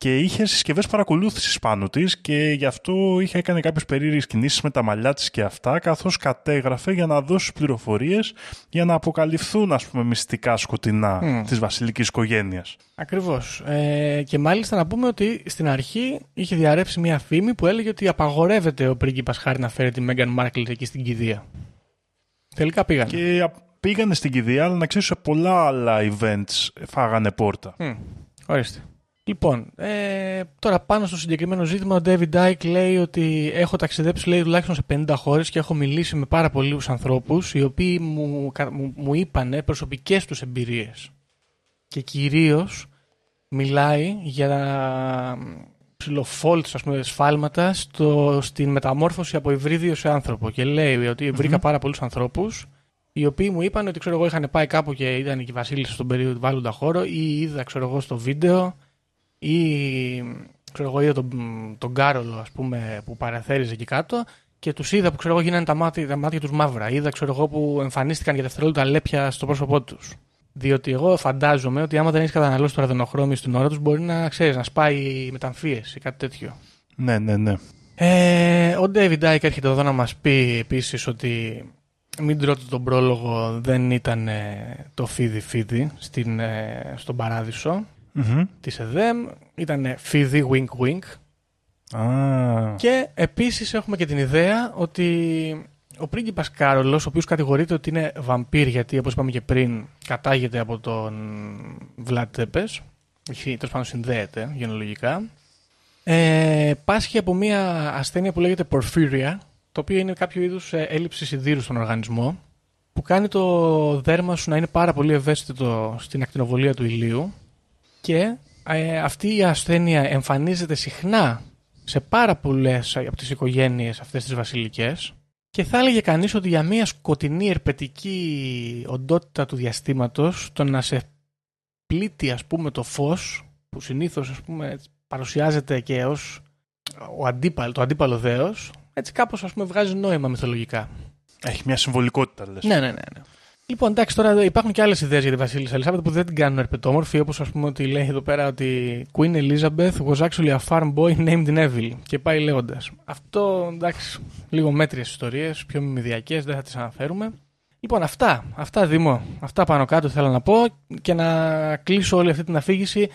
και είχε συσκευές παρακολούθησης πάνω της και γι' αυτό είχε έκανε κάποιες περίεργες κινήσεις με τα μαλλιά της και αυτά καθώς κατέγραφε για να δώσει πληροφορίες για να αποκαλυφθούν ας πούμε μυστικά σκοτεινά Μμ. της βασιλικής οικογένειας. Ακριβώς. Ε, και μάλιστα να πούμε ότι στην αρχή είχε διαρρεύσει μια φήμη που έλεγε ότι απαγορεύεται ο πρίγκιπας Χάρη να φέρει τη Μέγαν Μάρκλ εκεί στην κηδεία. Τελικά πήγανε. Και α, πήγανε στην κηδεία, αλλά να ξέρεις σε πολλά άλλα events φάγανε πόρτα. Μμ, Ορίστε. Λοιπόν, ε, τώρα πάνω στο συγκεκριμένο ζήτημα, ο David Dyke λέει ότι έχω ταξιδέψει λέει, τουλάχιστον σε 50 χώρες και έχω μιλήσει με πάρα πολλούς ανθρώπους οι οποίοι μου, κα- μου, μου είπανε προσωπικές τους εμπειρίες. Και κυρίως μιλάει για ψηλοφόλτς, ας πούμε, σφάλματα στο, στην μεταμόρφωση από υβρίδιο σε άνθρωπο. Και λέει ότι βρήκα πάρα πολλούς ανθρώπους οι οποίοι μου είπαν ότι ξέρω εγώ είχαν πάει κάπου και ήταν και η Βασίλισσα στον περιβάλλοντα χώρο ή είδα ξέρω εγώ στο βίντεο ή ξέρω εγώ είδα τον, τον Κάρολο ας πούμε που παραθέριζε εκεί κάτω και τους είδα που ξέρω εγώ γίνανε τα μάτια, τα μάτια τους μαύρα. Είδα ξέρω εγώ που εμφανίστηκαν για δευτερόλεπτα λέπια στο πρόσωπό τους. Διότι εγώ φαντάζομαι ότι άμα δεν έχεις καταναλώσει το ραδενοχρώμιο στην ώρα τους μπορεί να ξέρεις να σπάει μεταμφίες ή κάτι τέτοιο. Ναι, ναι, ναι. Ε, ο David Dyke έρχεται εδώ να μας πει επίσης ότι μην τρώτε τον πρόλογο, δεν ήταν ε, το φίδι φίδι στην, ε, στον παράδεισο Μμμ. της ΕΔΕΜ. Ήταν φίδι wink wink. Α, Και επίσης έχουμε και την ιδέα ότι ο πρίγκιπας Κάρολος, ο οποίος κατηγορείται ότι είναι βαμπύρ γιατί όπως είπαμε και πριν κατάγεται από τον Βλάτ Τέπες, έχει τέλος πάντων συνδέεται γενολογικά, ε, πάσχει από μια ασθένεια που λέγεται Porphyria, το οποίο είναι κάποιο είδους ε, έλλειψη σιδήρου στον οργανισμό, που κάνει το δέρμα σου να είναι πάρα πολύ ευαίσθητο στην ακτινοβολία του ηλίου και ε, αυτή η ασθένεια εμφανίζεται συχνά σε πάρα πολλές από τις οικογένειες αυτές τις βασιλικές. Και θα έλεγε κανείς ότι για μια σκοτεινή ερπετική οντότητα του διαστήματος, το να σε πλήττει, ας πούμε, το φως, που συνήθως παρουσιάζεται και ως ο αντίπαλο, το αντίπαλο δέος, έτσι κάπως ας πούμε βγάζει νόημα μυθολογικά. έχει μια συμβολικότητα, λες. Ναι, ναι, ναι. ναι. Λοιπόν, εντάξει, τώρα εδώ υπάρχουν και άλλες ιδέες για τη Βασίλισσα Ελισάβετ που δεν την κάνουν ερπετόμορφη, όπως ας πούμε ότι λέει εδώ πέρα ότι Queen Elizabeth was actually a farm boy named Neville. Και πάει λέγοντας. Αυτό εντάξει, λίγο μέτριες ιστορίες, πιο μιμηδιακέ, δεν θα τις αναφέρουμε. Λοιπόν, αυτά, αυτά Δήμο, αυτά πάνω κάτω θέλω να πω και να κλείσω όλη αυτή την αφήγηση.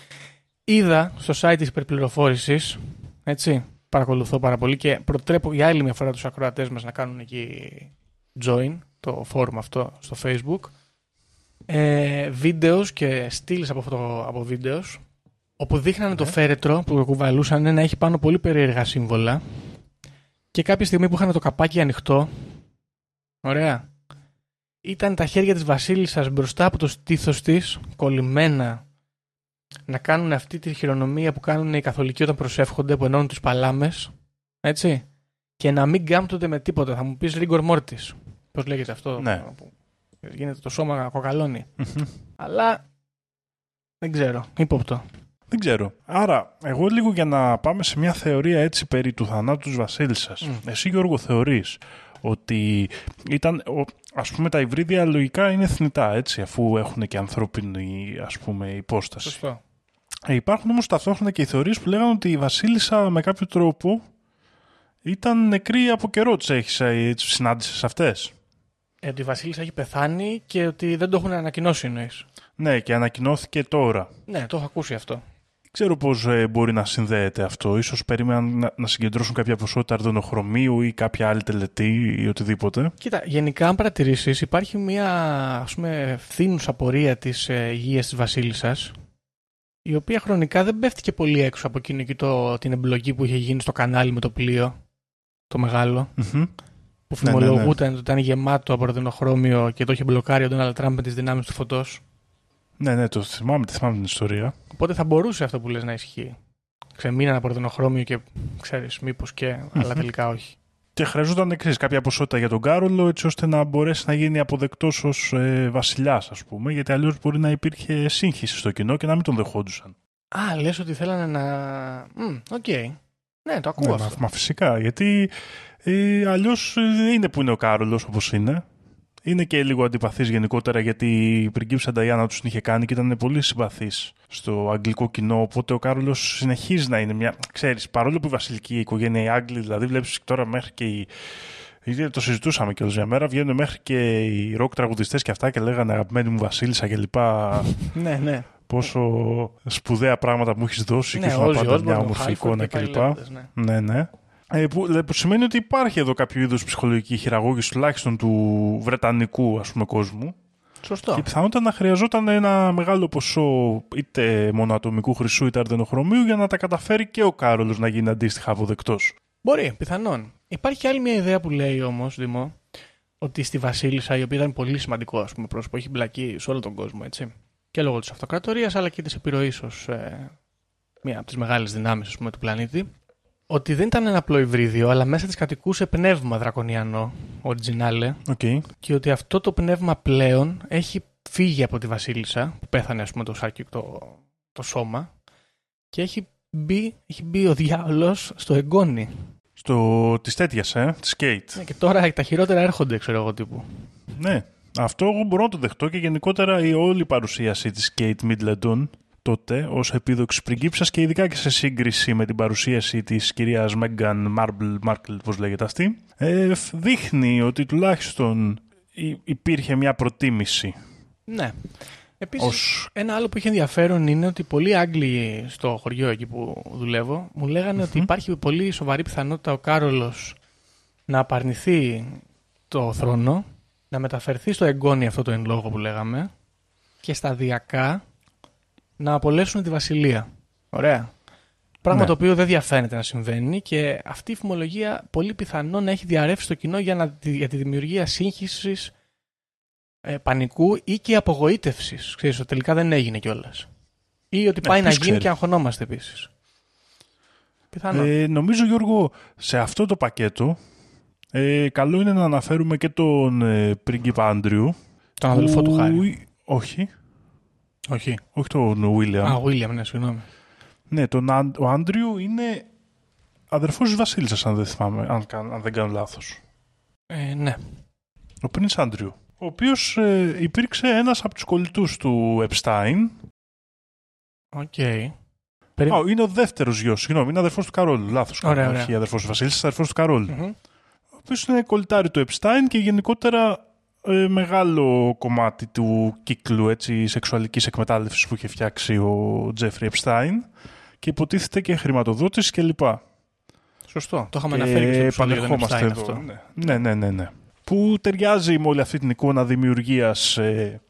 Είδα στο site της υπερπληροφόρησης, έτσι, παρακολουθώ πάρα πολύ και προτρέπω για άλλη μια φορά τους ακροατές μας να κάνουν εκεί join, το forum αυτό στο facebook, ε, βίντεος και στήλες από, φωτο, από βίντεος όπου δείχνανε το φέρετρο που κουβαλούσαν να έχει πάνω πολύ περίεργα σύμβολα και κάποια στιγμή που είχαν το καπάκι ανοιχτό, ωραία, ήταν τα χέρια της βασίλισσας μπροστά από το στήθος της, κολλημένα, να κάνουν αυτή τη χειρονομία που κάνουν οι καθολικοί όταν προσεύχονται, που ενώνουν τους παλάμες, έτσι, και να μην κάμπτονται με τίποτα. Θα μου πεις ρίγκορ μόρτης. Πώς λέγεται αυτό, Ναι. που γίνεται το σώμα κοκαλώνει. Αλλά δεν ξέρω, ύποπτο. Δεν ξέρω. Άρα, εγώ λίγο για να πάμε σε μια θεωρία έτσι περί του θανάτου της βασίλισσας. Εσύ Γιώργο θεωρείς ότι ήταν, ο- ας πούμε τα υβρίδια λογικά είναι θνητά έτσι αφού έχουν και ανθρώπινη ας πούμε υπόσταση. Σωστό. Ε, υπάρχουν όμως ταυτόχρονα και οι θεωρίες που λέγανε ότι η βασίλισσα με κάποιο τρόπο ήταν νεκρή από καιρό της έχεις ε, τις συνάντησες αυτές; Ε, ότι η Βασίλισσα έχει πεθάνει και ότι δεν το έχουν ανακοινώσει εννοείς. Ναι και ανακοινώθηκε τώρα. Ναι, το έχω ακούσει αυτό. Δεν ξέρω πώς ε, μπορεί να συνδέεται αυτό. Ίσως περίμεναν να, να συγκεντρώσουν κάποια ποσότητα αρδενοχρωμίου ή κάποια άλλη τελετή ή οτιδήποτε. Κοίτα, γενικά αν παρατηρήσεις υπάρχει μια ας πούμε φθήνουσα πορεία της ε, υγείας της Βασίλισσας η οποία χρονικά δεν πέφτει και πολύ έξω από εκείνο και το, την εμπλοκή που είχε γίνει στο κανάλι με το πλοίο το μεγάλο Μμμ. Που Ναι, ναι, ναι. φημολογούταν ότι ήταν γεμάτο από αρδενοχρώμιο και το είχε μπλοκάρει ο Ντόναλτ Τραμπ με τις δυνάμεις του φωτός Ναι, ναι, το θυμάμαι, τη θυμάμαι την ιστορία. οπότε θα μπορούσε αυτό που λες να ισχύει ξεμείναν από αδρενοχρώμιο και ξέρεις μήπως και αλλά τελικά όχι Και χρειαζόταν ξέρεις, κάποια ποσότητα για τον Κάρολο, έτσι ώστε να μπορέσει να γίνει αποδεκτός ως ε, βασιλιάς, ας πούμε. Γιατί αλλιώς μπορεί να υπήρχε σύγχυση στο κοινό και να μην τον δεχόντουσαν. Α, λες ότι θέλανε να... Μμ, οκ. Ναι, το ακούω Ναι, αυτό. μα, μα φυσικά. Γιατί ε, αλλιώς δεν είναι που είναι ο Κάρολος όπως είναι. Είναι και λίγο αντιπαθής γενικότερα γιατί η πριγκίψα Νταϊάννα τους την είχε κάνει και ήταν πολύ συμπαθής στο αγγλικό κοινό. Οπότε ο Κάρολος συνεχίζει να είναι μια. ξέρεις, παρόλο που η βασιλική οικογένεια, οι Άγγλοι, δηλαδή βλέπεις τώρα μέχρι και οι. γιατί Το συζητούσαμε και μια μέρα. Βγαίνουν μέχρι και οι ροκ τραγουδιστές και αυτά και λέγανε Αγαπημένη μου Βασίλισσα κλπ. Ναι, ναι. Πόσο σπουδαία πράγματα μου έχεις δώσει και Ναι, ήσουν Ozzy πάντα Osbourne, μια ο όμορφη Halford εικόνα και πάλι κλπ. λέγοντας, ναι. Ναι, ναι. Ε, που, λέ- που σημαίνει ότι υπάρχει εδώ κάποιο είδου ψυχολογική χειραγώγηση τουλάχιστον του βρετανικού ας πούμε, κόσμου. Σωστό. Και πιθανότατα να χρειαζόταν ένα μεγάλο ποσό είτε μονοατομικού χρυσού είτε αρδενοχρωμίου για να τα καταφέρει και ο Κάρολος να γίνει αντίστοιχα αποδεκτός. Μπορεί, πιθανόν. Υπάρχει και άλλη μια ιδέα που λέει όμως, Δημό, ότι στη Βασίλισσα, η οποία ήταν πολύ σημαντικό ας πούμε, πρόσωπο, έχει μπλακεί σε όλο τον κόσμο, έτσι. Και λόγω της αυτοκρατορίας, αλλά και της επιρροής ως ε, μία από τις μεγάλες δυνάμεις του πλανήτη, ότι δεν ήταν ένα απλό υβρίδιο, αλλά μέσα της κατοικούσε πνεύμα δρακονιανό, originale, Οκ. και ότι αυτό το πνεύμα πλέον έχει φύγει από τη Βασίλισσα, που πέθανε ας πούμε το, σάκι, το, το σώμα, και έχει μπει, έχει μπει ο διάολος στο εγγόνι. Στο... Της τέτοιας, ε, της Κέιτ. Ναι, και τώρα τα χειρότερα έρχονται, ξέρω εγώ τύπου. Ναι. Αυτό εγώ μπορώ να το δεχτώ και γενικότερα η όλη παρουσίαση της Kate Middleton τότε ως επίδοξη πριγκίψας και ειδικά και σε σύγκριση με την παρουσίαση της κυρίας Μέγαν Marble, Markle, πώς λέγεται αυτή, ε, φ- δείχνει ότι τουλάχιστον υ- υπήρχε μια προτίμηση. Ναι. Επίσης, Ως- ένα άλλο που είχε ενδιαφέρον είναι ότι πολλοί Άγγλοι στο χωριό εκεί που δουλεύω μου λέγανε ότι υπάρχει πολύ σοβαρή πιθανότητα ο Κάρολος να απαρνηθεί το θρόνο, να μεταφερθεί στο εγγόνι αυτό το εν λόγω που λέγαμε και σταδιακά να απολέσουν τη βασιλεία. Ωραία. Πράγμα Ναι. το οποίο δεν διαφαίνεται να συμβαίνει και αυτή η φημολογία πολύ πιθανό να έχει διαρρεύσει στο κοινό για, να, για τη δημιουργία σύγχυσης ε, πανικού ή και απογοήτευσης. Ξέρεις, ότι τελικά δεν έγινε κιόλας. Ή ότι Ναι, πάει να ποιος γίνει ξέρει. και αγχωνόμαστε επίσης. Πιθανό. Ε, νομίζω Γιώργο, σε αυτό το πακέτο ε, καλό είναι να αναφέρουμε και τον ε, πρίγκιπα Άντριου. Τον αδελφό του που- Χάρι. Όχι, Όχι. όχι τον Βίλιαμ. Α, ο Βίλιαμ, ναι, συγγνώμη. Ναι, τον, Άν- ο Άντριου είναι αδερφός της Βασίλισσας, αν δεν, θυμάμαι, αν, κα- αν δεν κάνω λάθος. Ε, ναι. Ο Prince Άντριου, ο οποίος ε, υπήρξε ένας από τους κολλητούς του Έπσταϊν. Οκ. Περί... Α, είναι ο δεύτερος γιος, συγγνώμη, είναι αδερφός του Καρόλου, λάθος. Ωραία, κάνω, ωραία. Όχι αδερφός της Βασίλισσας, αδερφός του Καρόλου. Μμμ. Ο οποίος είναι κολλητάρι του Επστάιν και γενικότερα ε, μεγάλο κομμάτι του κύκλου έτσι, σεξουαλικής εκμετάλλευσης που είχε φτιάξει ο Τζέφρι Επστάιν και υποτίθεται και χρηματοδότηση κλπ. Σωστό. Το είχαμε Και αναφέρει και στο επεισόδιο για τον επανερχόμαστε Epstein εδώ. αυτό. Ναι, ναι, ναι, ναι, ναι. Που ταιριάζει με όλη αυτή την εικόνα δημιουργίας ε,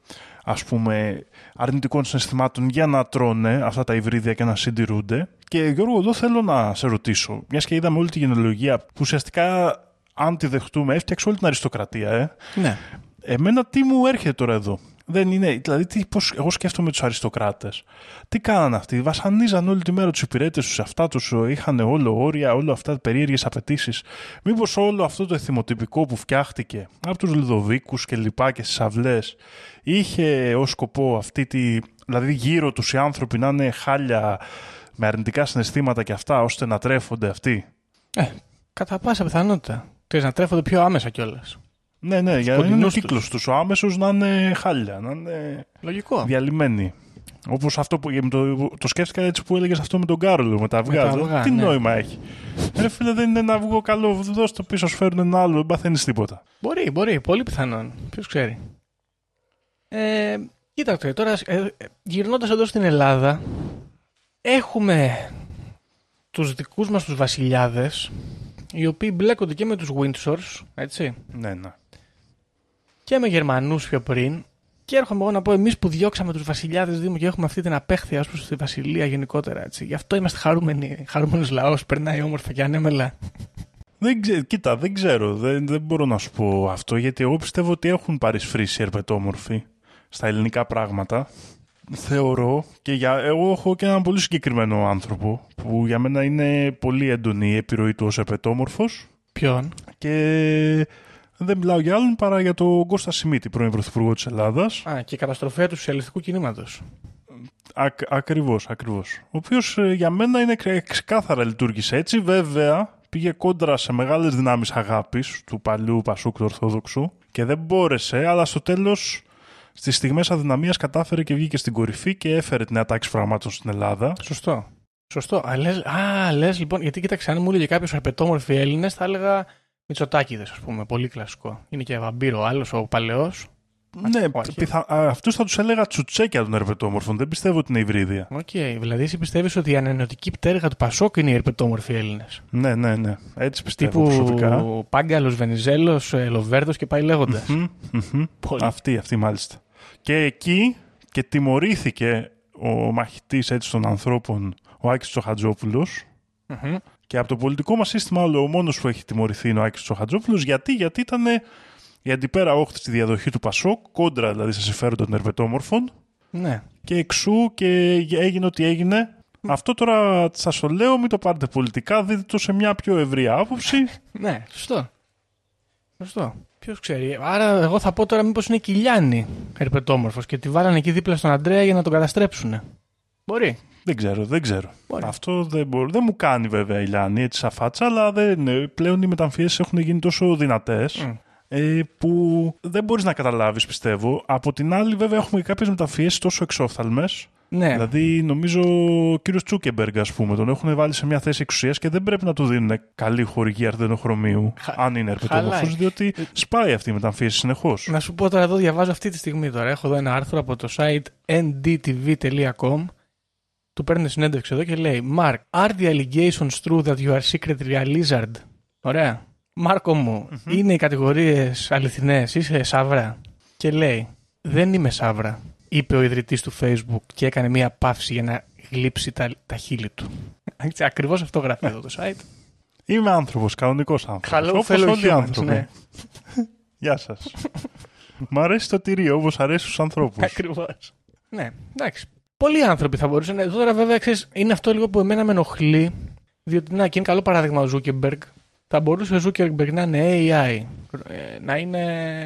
ας πούμε αρνητικών συναισθημάτων για να τρώνε αυτά τα υβρίδια και να συντηρούνται. Και Γιώργο, εδώ θέλω να σε ρωτήσω, μιας και είδαμε όλη τη γενεολογία που ουσιαστικά αν τη δεχτούμε έφτιαξε όλη την αριστοκρατία, ε. Ναι. Εμένα τι μου έρχεται τώρα εδώ; Δεν είναι, δηλαδή, τι, πώς, εγώ σκέφτομαι τους αριστοκράτες. Τι κάνανε αυτοί, βασανίζαν όλη τη μέρα τους υπηρέτες τους, αυτά τους, είχαν όλο όρια, όλα αυτά περίεργες απαιτήσεις. Μήπως όλο αυτό το εθιμοτυπικό που φτιάχτηκε από τους Λουδοβίκους και λοιπά και στις αυλές είχε ως σκοπό αυτή τη. Δηλαδή, γύρω τους οι άνθρωποι να είναι χάλια με αρνητικά συναισθήματα και αυτά, ώστε να τρέφονται αυτοί; Ε, κατά πάσα πιθανότητα. Ξέρεις, να τρέφονται πιο άμεσα κιόλας. Ναι, ναι, για να είναι ο κοντινούς κύκλος τους. Ο άμεσος να είναι χάλια, να είναι Λογικό. διαλυμένοι. Όπως αυτό που το, το σκέφτηκα έτσι που έλεγες αυτό με τον Κάρολο με τα αυγά. τα Δηλαδή, αυγά, Τι ναι. νόημα έχει. Ρε φίλε, δεν είναι ένα αυγό καλό. Δώσ' το πίσω, σου φέρουν ένα άλλο, δεν παθαίνεις τίποτα. Μπορεί, μπορεί. Πολύ πιθανόν. Ποιος ξέρει. Ε, κοίταξε, τώρα ε, γυρνώντας εδώ στην Ελλάδα, έχουμε τους δικούς μας τους βασιλιάδες, οι οποίοι μπλέκονται και με τους Windsors, έτσι, Ναι, ναι. και με Γερμανούς πιο πριν. Και έρχομαι εγώ να πω εμείς που διώξαμε τους βασιλιάδες Δήμου και έχουμε αυτή την απέχθεια ως προς τη βασιλεία γενικότερα, έτσι. Γι' αυτό είμαστε χαρούμενοι, χαρούμενος λαός, περνάει όμορφα και ανέμελα. Δεν ξέ, κοίτα, δεν ξέρω. Δεν, δεν μπορώ να σου πω αυτό γιατί εγώ πιστεύω ότι έχουν παρισφρήσει ερπετόμορφοι στα ελληνικά πράγματα. Θεωρώ και για, εγώ έχω και έναν πολύ συγκεκριμένο άνθρωπο που για μένα είναι πολύ έντονη η επιρροή του ως ερπετόμορφος Ποιον; και δεν μιλάω για άλλον παρά για τον Κώστα Σιμίτη, πρώην Πρωθυπουργό της Ελλάδας. Α, και η καταστροφέα του σοσιαλιστικού κινήματος. Ακ, ακριβώς, ακριβώς. Ο οποίος ε, για μένα είναι ξε- ξεκάθαρα λειτουργήσε έτσι. Βέβαια πήγε κόντρα σε μεγάλες δυνάμεις αγάπης του παλιού Πασούκ του Ορθόδοξου και δεν μπόρεσε, αλλά στο τέλος στις στιγμές αδυναμίας κατάφερε και βγήκε στην κορυφή και έφερε την τάξη πραγμάτων στην Ελλάδα. Σωστό. Σωστό. Α, λες, α, λες λοιπόν, γιατί κοίταξε, αν μου έλεγε κάποιος ερπετόμορφοι Έλληνες, θα έλεγα Μητσοτάκηδες, ας πούμε. Πολύ κλασικό. Είναι και βαμπίρ ο άλλος, ο παλαιός. ναι, όχι. πιθα... α, αυτούς θα τους έλεγα τσουτσέκια των ερπετόμορφων. Δεν πιστεύω ότι είναι υβρίδια. Οκ. Δηλαδή, εσύ πιστεύεις ότι η ανανεωτική πτέρυγα του Πασόκ είναι οι ερπετόμορφοι Έλληνες; Ναι, ναι, ναι. Έτσι πιστεύω Τύπου προσωπικά. Πάγκαλος, Βενιζέλος, Λοβέρδος και πάει λέγοντας. Μμμ, μμμ. Αυτή, αυτή μάλιστα. Και εκεί και τιμωρήθηκε ο μαχητής έτσι των ανθρώπων, ο Άκης Τσοχατζόπουλος. Και από το πολιτικό μας σύστημα όλο ο μόνος που έχει τιμωρηθεί είναι ο Άκης Τσοχατζόπουλος. Γιατί, γιατί ήταν η αντιπέρα όχθη στη διαδοχή του Πασόκ, κόντρα δηλαδή σε συμφέροντα των ερπετόμορφων. Ναι. Και εξού και έγινε ό,τι έγινε. Αυτό τώρα σας το λέω, μην το πάρετε πολιτικά, δείτε το σε μια πιο ευρία άποψη. Ναι, σωστό. Σωστό. Ποιος ξέρει. Άρα, εγώ θα πω τώρα μήπως είναι Κιλιάνη ερπετόμορφος και τη βάλανε εκεί δίπλα στον Αντρέα για να τον καταστρέψουν. Μπορεί. Δεν ξέρω, δεν ξέρω. Μπορεί. Αυτό δεν, μπορώ. δεν μου κάνει βέβαια η Λιάννη έτσι σαν φάτσα, αλλά δεν, είναι. πλέον οι μεταμφιέσεις έχουν γίνει τόσο δυνατές. Μμ. Ε, που δεν μπορείς να καταλάβεις πιστεύω. Από την άλλη βέβαια έχουμε και κάποιες μεταφιέσεις τόσο εξόφθαλμες Ναι, Δηλαδή, νομίζω ο κύριος Τσούκεμπεργκ, ας πούμε, τον έχουν βάλει σε μια θέση εξουσίας και δεν πρέπει να του δίνουν καλή χορηγία αρδενοχρωμίου, αν είναι ερπετόμορφο, χαλάει. διότι σπάει αυτή η μεταμφίεση συνεχώς. Να σου πω τώρα εδώ, διαβάζω αυτή τη στιγμή τώρα. Έχω εδώ ένα άρθρο από το site ndtv.com. Του παίρνει συνέντευξη εδώ και λέει Mark, are the allegations true that you are secretly a lizard? Ωραία. Μάρκο μου, είναι οι κατηγορίες αληθινές, είσαι σαύρα; Και λέει, δεν είμαι σαύρα, είπε ο ιδρυτής του Facebook και έκανε μία παύση για να γλύψει τα, τα χείλη του. Έτσι, Ακριβώς αυτό γράφει εδώ το site. Είμαι άνθρωπος, κανονικός άνθρωπος. Hello, Όπως fellow όλοι οι humans, άνθρωποι. ναι. Γεια σας. Μ' αρέσει το τυρί όπως αρέσει στους ανθρώπους. Ακριβώς. Ναι, εντάξει. Πολλοί άνθρωποι θα μπορούσαν. Εδώ τώρα, βέβαια, ξέρεις, είναι αυτό λίγο που εμένα με ενοχλεί. Διότι να, και είναι καλό παράδειγμα ο Ζούκερμπεργκ. Θα μπορούσε ο Ζούκερμπεργκ να είναι AI, ε, να είναι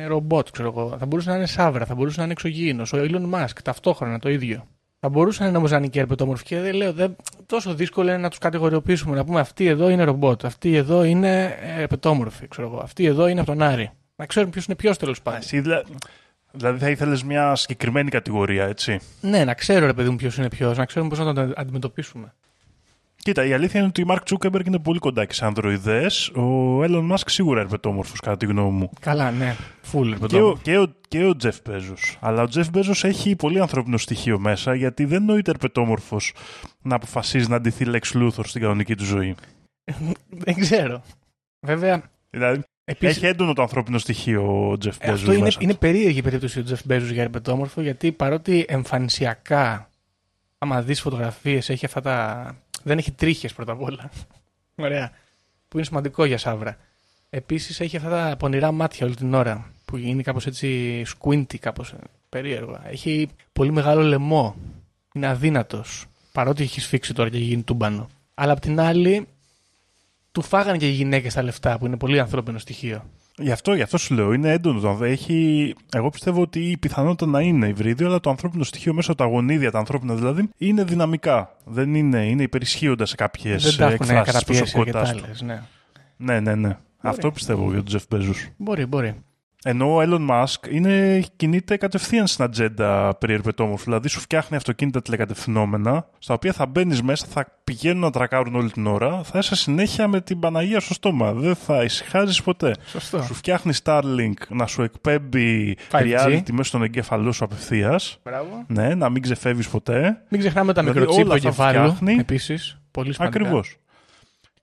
ρομπότ, ξέρω εγώ. Θα μπορούσε να είναι σαύρα, θα μπορούσε να είναι εξωγήινος. Ο Elon Musk ταυτόχρονα το ίδιο. Θα μπορούσαν όμως να είναι και ερπετόμορφοι και δεν λέω, δεν, τόσο δύσκολο είναι να τους κατηγοριοποιήσουμε. Να πούμε αυτοί εδώ είναι ρομπότ, αυτοί εδώ είναι ερπετόμορφοι, ξέρω εγώ. Αυτοί εδώ είναι από τον Άρη. Να ξέρουμε ποιος είναι ποιος τέλος πάντων. Εσύ, δηλα- δηλαδή θα ήθελες μια συγκεκριμένη κατηγορία, έτσι; Ναι, να ξέρω ρε παιδί μου ποιος είναι ποιος, να ξέρουμε πώς να τον αντιμετωπίσουμε. Κοίτα, η αλήθεια είναι ότι ο Μαρκ Τσούκεμπεργκ είναι πολύ κοντά και σε ανδροειδές. Ο Έλλον Μάσκ σίγουρα ερπετόμορφος, κατά τη γνώμη μου. Καλά, ναι. Φουλ Και ο, και, ο, και ο Τζεφ Μπέζο. Αλλά ο Τζεφ Μπέζο έχει πολύ ανθρώπινο στοιχείο μέσα, γιατί δεν νοείται ερπετόμορφος να αποφασίζει να αντιθεί Lex Luthor στην κανονική του ζωή. Δεν ξέρω. Βέβαια, Δηλαδή, επίσης, έχει έντονο το ανθρώπινο στοιχείο ο Τζεφ ε, Μπέζο. αυτό είναι, είναι περίεργη η περίπτωση του Τζεφ Μπέζου για ερπετόμορφο, γιατί παρότι εμφανισιακά, άμα δεις φωτογραφίες, έχει αυτά τα. Δεν έχει τρίχες πρώτα απ' όλα. Ωραία. Που είναι σημαντικό για σαύρα. Επίσης έχει αυτά τα πονηρά μάτια όλη την ώρα, που είναι κάπως έτσι squinty, κάπως περίεργο. Έχει πολύ μεγάλο λαιμό. Είναι αδύνατος. Παρότι έχει σφίξει τώρα και έχει γίνει τούμπανο. Αλλά απ' την άλλη, του φάγανε και οι γυναίκες τα λεφτά, που είναι πολύ ανθρώπινο στοιχείο. Γι' αυτό, γι' αυτό σου λέω, είναι έντονο. το- Έχει, εγώ πιστεύω ότι η πιθανότητα να είναι υβρίδιο, αλλά το ανθρώπινο στοιχείο μέσα από τα γονίδια, τα ανθρώπινα δηλαδή, είναι δυναμικά. Δεν είναι, είναι υπερισχύοντα σε κάποιες Δεν τα έχουν εκφράσεις τη καταπιέσει προσωπικότητάς αρκετά, τους. λες, ναι. Ναι, ναι, ναι. Αυτό πιστεύω για τον Τζεφ Μπέζο. Μπορεί, μπορεί. Ενώ ο Elon Musk είναι, κινείται κατευθείαν στην ατζέντα περί ερπετόμορφου. Δηλαδή σου φτιάχνει αυτοκίνητα τηλεκατευθυνόμενα, στα οποία θα μπαίνεις μέσα, θα πηγαίνουν να τρακάρουν όλη την ώρα, θα είσαι συνέχεια με την Παναγία στο στόμα. Δεν θα ησυχάζεις ποτέ. Σωστό. Σου φτιάχνει Starlink να σου εκπέμπει 5G. reality μέσα στον εγκέφαλό σου απευθείας. Μπράβο. Ναι, να μην ξεφεύγεις ποτέ. Μην ξεχνάμε τα Δηλαδή, μικροτσίπ όλα του αυτά εγκεφάλου. φτιάχνει. Επίσης. Πολύ σημαντικά. Ακριβώς.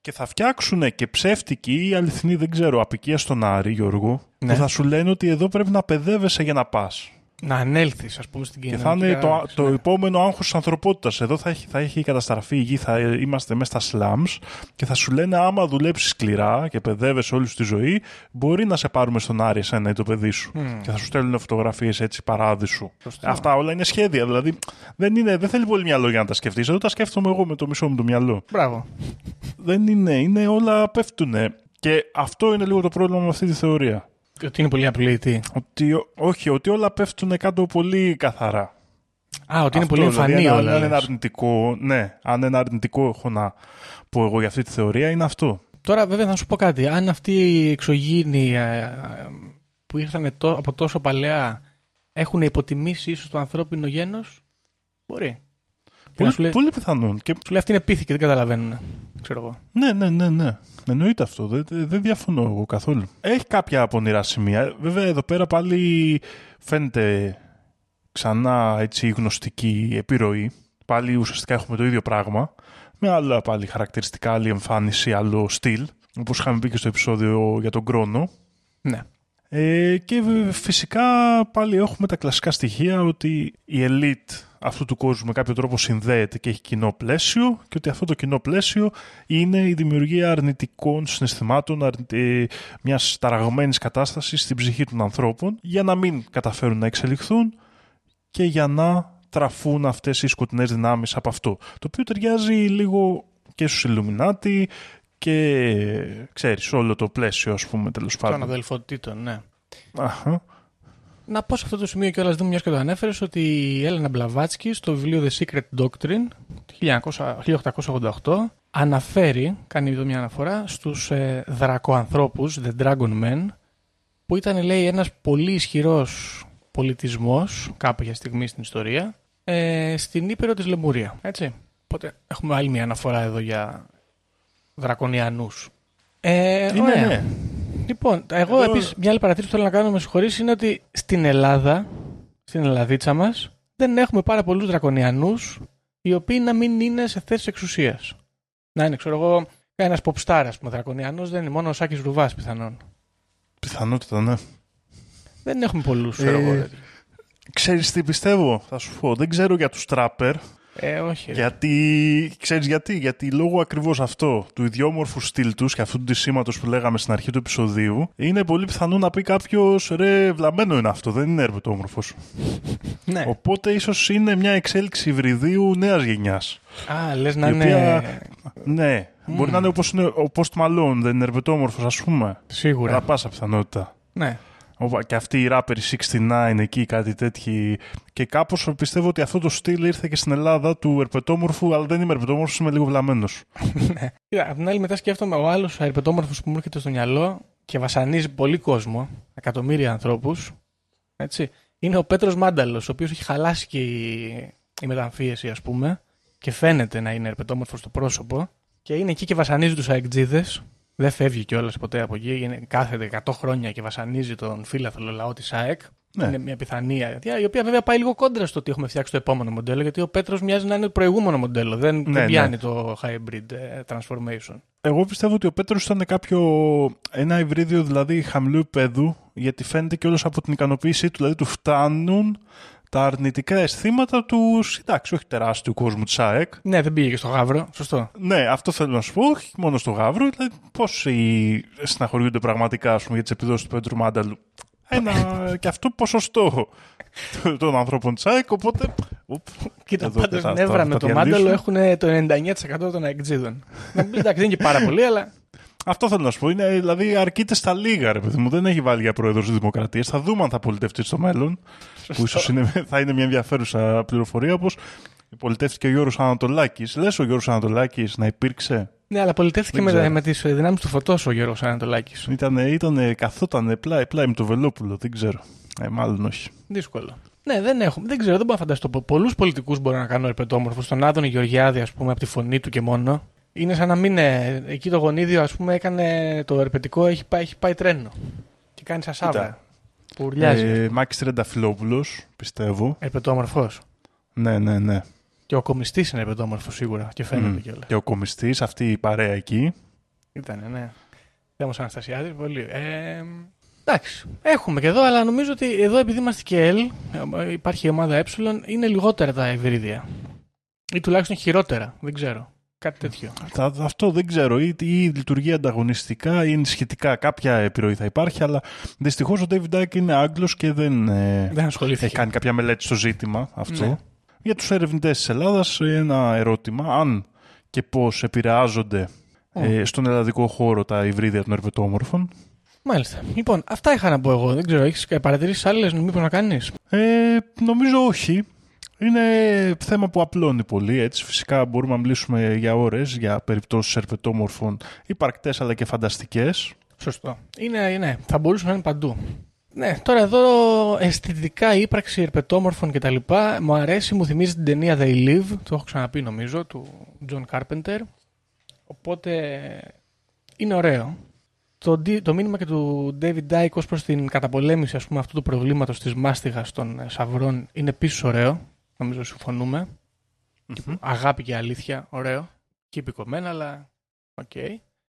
Και θα φτιάξουν και ψεύτικη ή αληθινή, δεν ξέρω, απικία στον Άρη, Γιώργο, Ναι. που θα σου λένε ότι εδώ πρέπει να παιδεύεσαι για να πας. Να ανέλθεις, ας πούμε, στην Και κοινωνία. θα είναι το, το επόμενο άγχος της ανθρωπότητας. Εδώ θα έχει, θα έχει καταστραφεί η γη, θα είμαστε μέσα στα slums και θα σου λένε άμα δουλέψεις σκληρά και παιδεύεσαι όλη σου τη ζωή, μπορεί να σε πάρουμε στον Άρη εσένα ή το παιδί σου. Και θα σου στέλνουν φωτογραφίες έτσι παράδεισου. Σωστό. Αυτά όλα είναι σχέδια. Δηλαδή δεν, είναι, δεν θέλει πολύ μυαλό για να τα σκεφτείς. Εδώ τα σκέφτομαι εγώ με το μισό μου το μυαλό. Μπράβο. Δεν είναι, είναι όλα πέφτουνε. Και αυτό είναι λίγο το πρόβλημα με αυτή τη θεωρία. Ότι είναι πολύ απλή. Τι. Ότι, όχι, ότι όλα πέφτουν κάτω πολύ καθαρά. Α, ότι είναι Αυτό, πολύ εμφανή δηλαδή, αν- όλα. Αν είναι λες. αρνητικό, ναι, αν ένα αρνητικό έχω να πω εγώ για αυτή τη θεωρία, είναι αυτό. Τώρα, βέβαια, θα σου πω κάτι. Αν αυτοί οι εξωγήινοι ε, ε, που ήρθαν τό- από τόσο παλαιά έχουν υποτιμήσει ίσως το ανθρώπινο γένος, μπορεί. Και να Πολύ, σου λέει, πολύ πιθανόν. Και, σου λέει αυτή είναι πίθη και δεν καταλαβαίνουν. Ξέρω εγώ. ναι, ναι, ναι, ναι. Εννοείται αυτό. Δεν, δεν δεν διαφωνώ εγώ καθόλου. Έχει κάποια πονηρά σημεία. Βέβαια, εδώ πέρα πάλι φαίνεται ξανά έτσι η γνωστική επιρροή. Πάλι ουσιαστικά έχουμε το ίδιο πράγμα. Με άλλα πάλι χαρακτηριστικά, άλλη εμφάνιση, άλλο στυλ. Όπως είχαμε πει και στο επεισόδιο για τον Κρόνο. Ναι. Ε, και βε- φυσικά πάλι έχουμε τα κλασικά στοιχεία ότι η elite αυτού του κόσμου με κάποιο τρόπο συνδέεται και έχει κοινό πλαίσιο και ότι αυτό το κοινό πλαίσιο είναι η δημιουργία αρνητικών συναισθημάτων, αρνη- ε, μιας ταραγμένης κατάστασης στην ψυχή των ανθρώπων για να μην καταφέρουν να εξελιχθούν και για να τραφούν αυτές οι σκοτεινές δυνάμεις από αυτό. Το οποίο ταιριάζει λίγο και στους Illuminati και ξέρεις όλο το πλαίσιο ας πούμε τέλος Των πάντων. αδελφοτήτων, ναι. Αχα. Να πω σε αυτό το σημείο κιόλας, δεν μιας και το ανέφερες, ότι η Έλενα Μπλαβάτσκι στο βιβλίο The Secret Doctrine του 1900 1888 αναφέρει, κάνει εδώ μια αναφορά, στους ε, δρακοανθρώπους, The Dragon Men, που ήταν λέει ένας πολύ ισχυρός πολιτισμός κάποια στιγμή στην ιστορία ε, στην Ήπειρο της Λεμουρία. Έτσι. Οπότε έχουμε άλλη μια αναφορά εδώ για δρακονιανούς. Ε, Είναι, ωραία. ναι. Λοιπόν, εγώ Εδώ- επίσης μια άλλη παρατήρηση που θέλω να κάνω με συγχωρείς είναι ότι στην Ελλάδα, στην Ελλαδίτσα μας, δεν έχουμε πάρα πολλούς δρακονιανούς οι οποίοι να μην είναι σε θέσεις εξουσίας. Να είναι, ξέρω εγώ, ένας popstar, ας πούμε, δρακονιανός, δεν είναι μόνο ο Σάκης Ρουβάς πιθανόν. Πιθανότητα, ναι. Δεν έχουμε πολλούς, ξέρω Ε, εγώ. τέτοιους. Ξέρεις τι πιστεύω, θα σου πω. Δεν ξέρω για τους τράπερ. Ε, όχι. ρε. Γιατί, ξέρεις γιατί, γιατί λόγω ακριβώς αυτό του ιδιόμορφου στυλ τους και αυτού του σήματος που λέγαμε στην αρχή του επεισοδίου είναι πολύ πιθανό να πει κάποιος ρε βλαμμένο είναι αυτό, δεν είναι ερπετόμορφος. Ναι. Οπότε ίσως είναι μια εξέλιξη υβριδίου νέας γενιάς. Α, λες να η είναι... οποία- Ναι, μπορεί να είναι όπως είναι ο Post Malone, δεν είναι ερπετόμορφος ας πούμε. Σίγουρα. Κατά πάσα πιθανότητα. Ναι. Ωπα, Και αυτοί οι rappers 69 εκεί, κάτι τέτοιοι. Και κάπως πιστεύω ότι αυτό το στυλ ήρθε και στην Ελλάδα του ερπετόμορφου, αλλά δεν είμαι ερπετόμορφος, είμαι λίγο βλαμμένος. ναι. Κοίτα, απ' την άλλη μετά σκέφτομαι ο άλλος αερπετόμορφος που μου έρχεται στο μυαλό και βασανίζει πολύ κόσμο, εκατομμύρια ανθρώπους, έτσι, είναι ο Πέτρος Μάνταλος, ο οποίος έχει χαλάσει και η, η μεταμφίεση ας πούμε και φαίνεται να είναι ερπετόμορφος στο πρόσωπο και είναι εκεί και βασανίζει τους αεκτζίδες. Δεν φεύγει κιόλας ποτέ από εκεί. Είναι, κάθεται 100 χρόνια και βασανίζει τον φίλαθλο λαό της ΑΕΚ. Ναι. Είναι μια πιθανή αιτία, η οποία βέβαια πάει λίγο κόντρα στο ότι έχουμε φτιάξει το επόμενο μοντέλο, γιατί ο Πέτρος μοιάζει να είναι το προηγούμενο μοντέλο. Δεν, δεν ναι. πιάνει το hybrid ε, transformation. Εγώ πιστεύω ότι ο Πέτρος ήταν κάποιο. ένα υβρίδιο δηλαδή χαμηλού επίπεδου, γιατί φαίνεται και όλος από την ικανοποίησή του, δηλαδή του φτάνουν τα αρνητικά αισθήματα του, εντάξει, όχι τεράστιου κόσμου της ΑΕΚ. Ναι, δεν πήγε και στο γάβρο. Σωστό. Ναι, αυτό θέλω να σου πω, όχι μόνο στο Γαύρο, δηλαδή πόσοι συναχωριούνται πραγματικά ας πούμε, για τις επιδόσεις του Πέτρου Μάνταλου. Ένα και αυτό ποσοστό των ανθρώπων της ΑΕΚ, οπότε. Οπ, Κοίτα, εδώ πάντως θα- νεύρα θα- με θα το διαλύσω. μάνταλο έχουν το 99% των αεκτζίδων. Να μου πεις, εντάξει, δεν είναι και πάρα πολύ, αλλά. Αυτό θέλω να σου πω. Είναι, δηλαδή αρκείται στα λίγα, ρε παιδί μου. Δεν έχει βάλει για πρόεδρος της Δημοκρατίας. Θα δούμε αν θα πολιτευτεί στο μέλλον. που ίσως θα είναι μια ενδιαφέρουσα πληροφορία. Όπως πολιτεύτηκε ο Γιώργο Ανατολάκης. Λες ο Γιώργο Ανατολάκης να υπήρξε; Ναι, αλλά πολιτεύτηκε Δεν με, ξέρω. με τις δυνάμεις του φωτός ο Γιώργο Ανατολάκης. Ήταν, ήταν, καθόταν πλάι, πλάι με το Βελόπουλο. Δεν ξέρω. Ε, μάλλον όχι. Δύσκολο. Ναι, δεν έχουμε. Δεν ξέρω, δεν μπορώ να φανταστώ. Πολλούς πολιτικούς μπορώ να κάνω ερπετόμορφου. Τον Άδωνη Γεωργιάδη, ας πούμε, από τη φωνή του και μόνο. Είναι σαν να μην. ε, Εκεί το γονίδιο, ας πούμε, έκανε το ερπετικό, έχει πάει, έχει πάει τρένο. Και κάνει σαν σάβρα. Κοίτα. Που ουρλιάζει. Ε, Μάκης Τρενταφυλόπουλος, πιστεύω. Ερπετόμορφο. Ναι, ναι, ναι. Και ο κομιστής είναι ερπετόμορφο σίγουρα. Και φαίνεται Μμ. κιόλας. Και ο κομιστής, αυτή η παρέα εκεί. Ήτανε, ναι. Δέμο Αναστασιάδη, πολύ. Ε, εντάξει. Έχουμε και εδώ, αλλά νομίζω ότι εδώ επειδή είμαστε και L, ε, υπάρχει η ομάδα ε, είναι λιγότερα τα ευρύδια. Ή τουλάχιστον χειρότερα. Δεν ξέρω. Κάτι τέτοιο. Θα- αυτό δεν ξέρω. Ή, ή λειτουργεί ανταγωνιστικά ή σχετικά κάποια επιρροή θα υπάρχει, αλλά δυστυχώς ο David Dyke είναι Άγγλος και δεν, ε, Δεν ασχολήθηκε. έχει κάνει κάποια μελέτη στο ζήτημα αυτό. Ναι. Για τους ερευνητές της Ελλάδας ένα ερώτημα, αν και πώς επηρεάζονται ε, στον ελλαδικό χώρο τα υβρίδια των ερπετόμορφων. Μάλιστα. Λοιπόν, αυτά είχα να πω εγώ. Δεν ξέρω, έχεις παρατηρήσεις άλλες μήπω να κάνεις; Ε, νομίζω όχι. Είναι θέμα που απλώνει πολύ. Έτσι. Φυσικά μπορούμε να μιλήσουμε για ώρες για περιπτώσεις ερπετόμορφων υπαρκτές αλλά και φανταστικές. Σωστό. Είναι, ναι, θα μπορούσε να είναι παντού. Ναι, τώρα εδώ αισθητικά η ύπαρξη ερπετόμορφων κτλ. Μου αρέσει, μου θυμίζει την ταινία They Live, το έχω ξαναπεί νομίζω, του John Carpenter. Οπότε είναι ωραίο. Το, ντι- το μήνυμα και του David Dyke ως προς την καταπολέμηση ας πούμε, αυτού του προβλήματος της μάστιγας των ε, σαυρών είναι επίσης ωραίο. Νομίζω συμφωνούμε. Αγάπη και αλήθεια, ωραίο. Χίπικο μεν, αλλά οκ.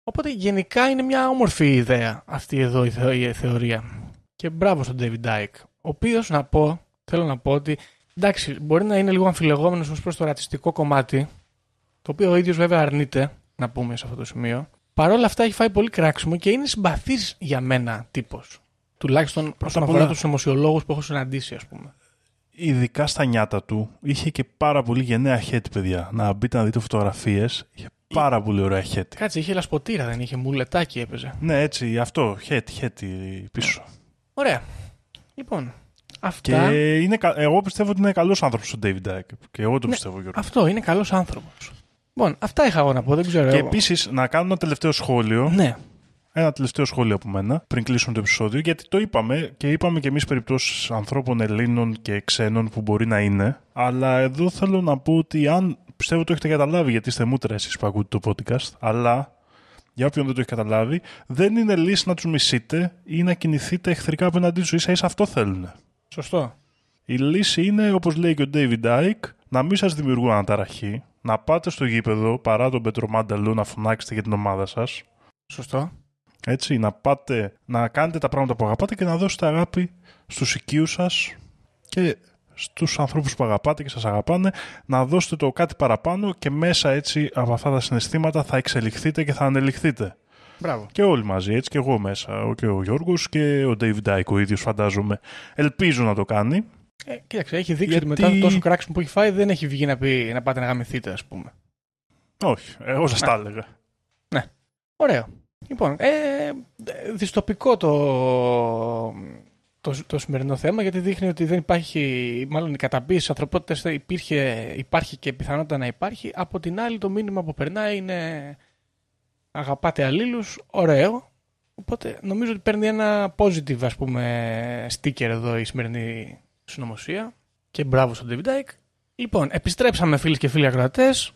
Οπότε γενικά είναι μια όμορφη ιδέα αυτή εδώ η, θεω- η θεωρία. Και μπράβο στον David Icke. Ο οποίος να πω, θέλω να πω ότι εντάξει, μπορεί να είναι λίγο αμφιλεγόμενος ως προς το ρατσιστικό κομμάτι, το οποίο ο ίδιος βέβαια αρνείται, να πούμε σε αυτό το σημείο. Παρ' όλα αυτά έχει φάει πολύ κράξιμο και είναι συμπαθής για μένα τύπος. Τουλάχιστον όσον απ' αφορά όλα- τους συνωμοσιολόγους που έχω συναντήσει, ας πούμε. Ειδικά στα νιάτα του είχε και πάρα πολύ γενναία χέτη, παιδιά. Να μπείτε να δείτε φωτογραφίες. Είχε πάρα πολύ ωραία χέτη. Κάτσε, είχε λασποτήρα, δεν είχε μουλετάκι έπαιζε. Ναι, έτσι, αυτό. Χέτη, χέτη πίσω. Ωραία. Λοιπόν, αυτά. Και είναι, κα- εγώ πιστεύω ότι είναι καλός άνθρωπος ο David Dyke. Και εγώ το Ναι, πιστεύω, Γιώργο. Αυτό είναι καλός άνθρωπος. Λοιπόν, αυτά είχα εγώ να πω, δεν ξέρω. Και εγώ. επίσης να κάνω ένα τελευταίο σχόλιο. Ναι. Ένα τελευταίο σχόλιο από μένα πριν κλείσουμε το επεισόδιο, γιατί το είπαμε και είπαμε και εμείς περιπτώσεις ανθρώπων Ελλήνων και ξένων που μπορεί να είναι. Αλλά εδώ θέλω να πω ότι αν πιστεύω το έχετε καταλάβει, γιατί είστε μούτρα εσείς που ακούτε το podcast, αλλά για όποιον δεν το έχει καταλάβει, δεν είναι λύση να τους μισείτε ή να κινηθείτε εχθρικά απέναντί τους. σα ίσα αυτό θέλουν. Σωστό. Η λύση είναι, όπως λέει και ο David Icke, να μην σας δημιουργούν αναταραχή, να πάτε στο γήπεδο παρά τον Πέτρο Μάνταλου να φωνάξετε για την ομάδα σας. Σωστό. Έτσι, να πάτε, να κάνετε τα πράγματα που αγαπάτε και να δώσετε αγάπη στους οικείους σας και στους ανθρώπους που αγαπάτε και σας αγαπάνε, να δώσετε το κάτι παραπάνω και μέσα έτσι από αυτά τα συναισθήματα θα εξελιχθείτε και θα ανελιχθείτε. Μπράβο. Και όλοι μαζί, έτσι και εγώ μέσα, και ο Γιώργος και ο David Dyke ο ίδιος φαντάζομαι. Ελπίζω να το κάνει. Ε, κοίταξε, έχει δείξει Γιατί- ότι μετά το τόσο κράξιμο που έχει φάει δεν έχει βγει να, πει, να πάτε να γαμηθείτε, ας πούμε. Όχι, εγώ σας Ναι. τα έλεγα. Ωραίο. Λοιπόν, ε, δυστοπικό το, το, το σημερινό θέμα γιατί δείχνει ότι δεν υπάρχει, μάλλον η καταπίεση της ανθρωπότητας δεν υπήρχε, υπάρχει και πιθανότητα να υπάρχει. Από την άλλη το μήνυμα που περνάει είναι αγαπάτε αλλήλους, ωραίο. Οπότε νομίζω ότι παίρνει ένα positive ας πούμε sticker εδώ η σημερινή συνωμοσία και μπράβο στον David Dyke. Λοιπόν, επιστρέψαμε φίλοι και φίλοι ακροατές.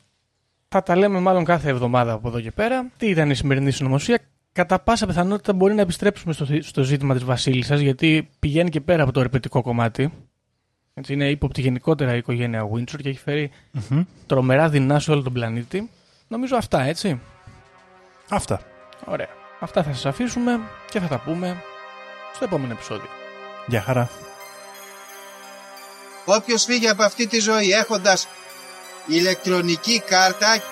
Θα τα λέμε μάλλον κάθε εβδομάδα από εδώ και πέρα. Τι ήταν η σημερινή συνωμοσία. Κατά πάσα πιθανότητα μπορεί να επιστρέψουμε στο, στο ζήτημα της Βασίλισσας γιατί πηγαίνει και πέρα από το ερπετικό κομμάτι. Έτσι, είναι ύποπτη γενικότερα η οικογένεια Windsor και έχει φέρει Μμμ. τρομερά δεινά σε όλο τον πλανήτη. Νομίζω αυτά, έτσι. Αυτά. Ωραία. Αυτά θα σας αφήσουμε και θα τα πούμε στο επόμενο επεισόδιο. Γεια χαρά. Όποιος φύγει από αυτή τη ζωή έχοντας ηλεκτρονική κάρτα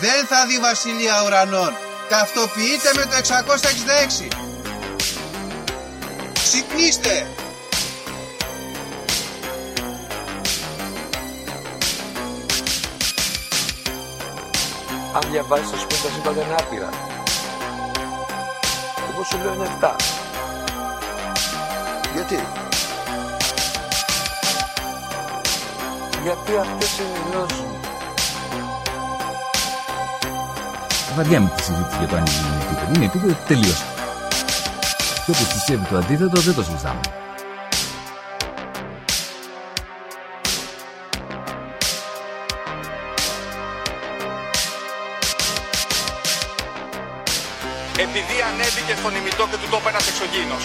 δεν θα δει βασιλεία ουρανών. Ταυτοποιείτε με το 666. Ξυπνήστε! Αν διαβάζεις θα σου πει τα σύμπαντα είναι άπειρα. Εγώ σου λέω είναι 7. Γιατί; Γιατί αυτές είναι οι γνώσεις μου. Βαριά με τη συζήτηση για το αν είναι επίπεδο. Είναι επίπεδο τελείωσε. Και όποιος πιστεύει το αντίθετο δεν το συζητάμε. Επειδή ανέβηκε στον ημιτό και του τόπου ένας εξωγήινος.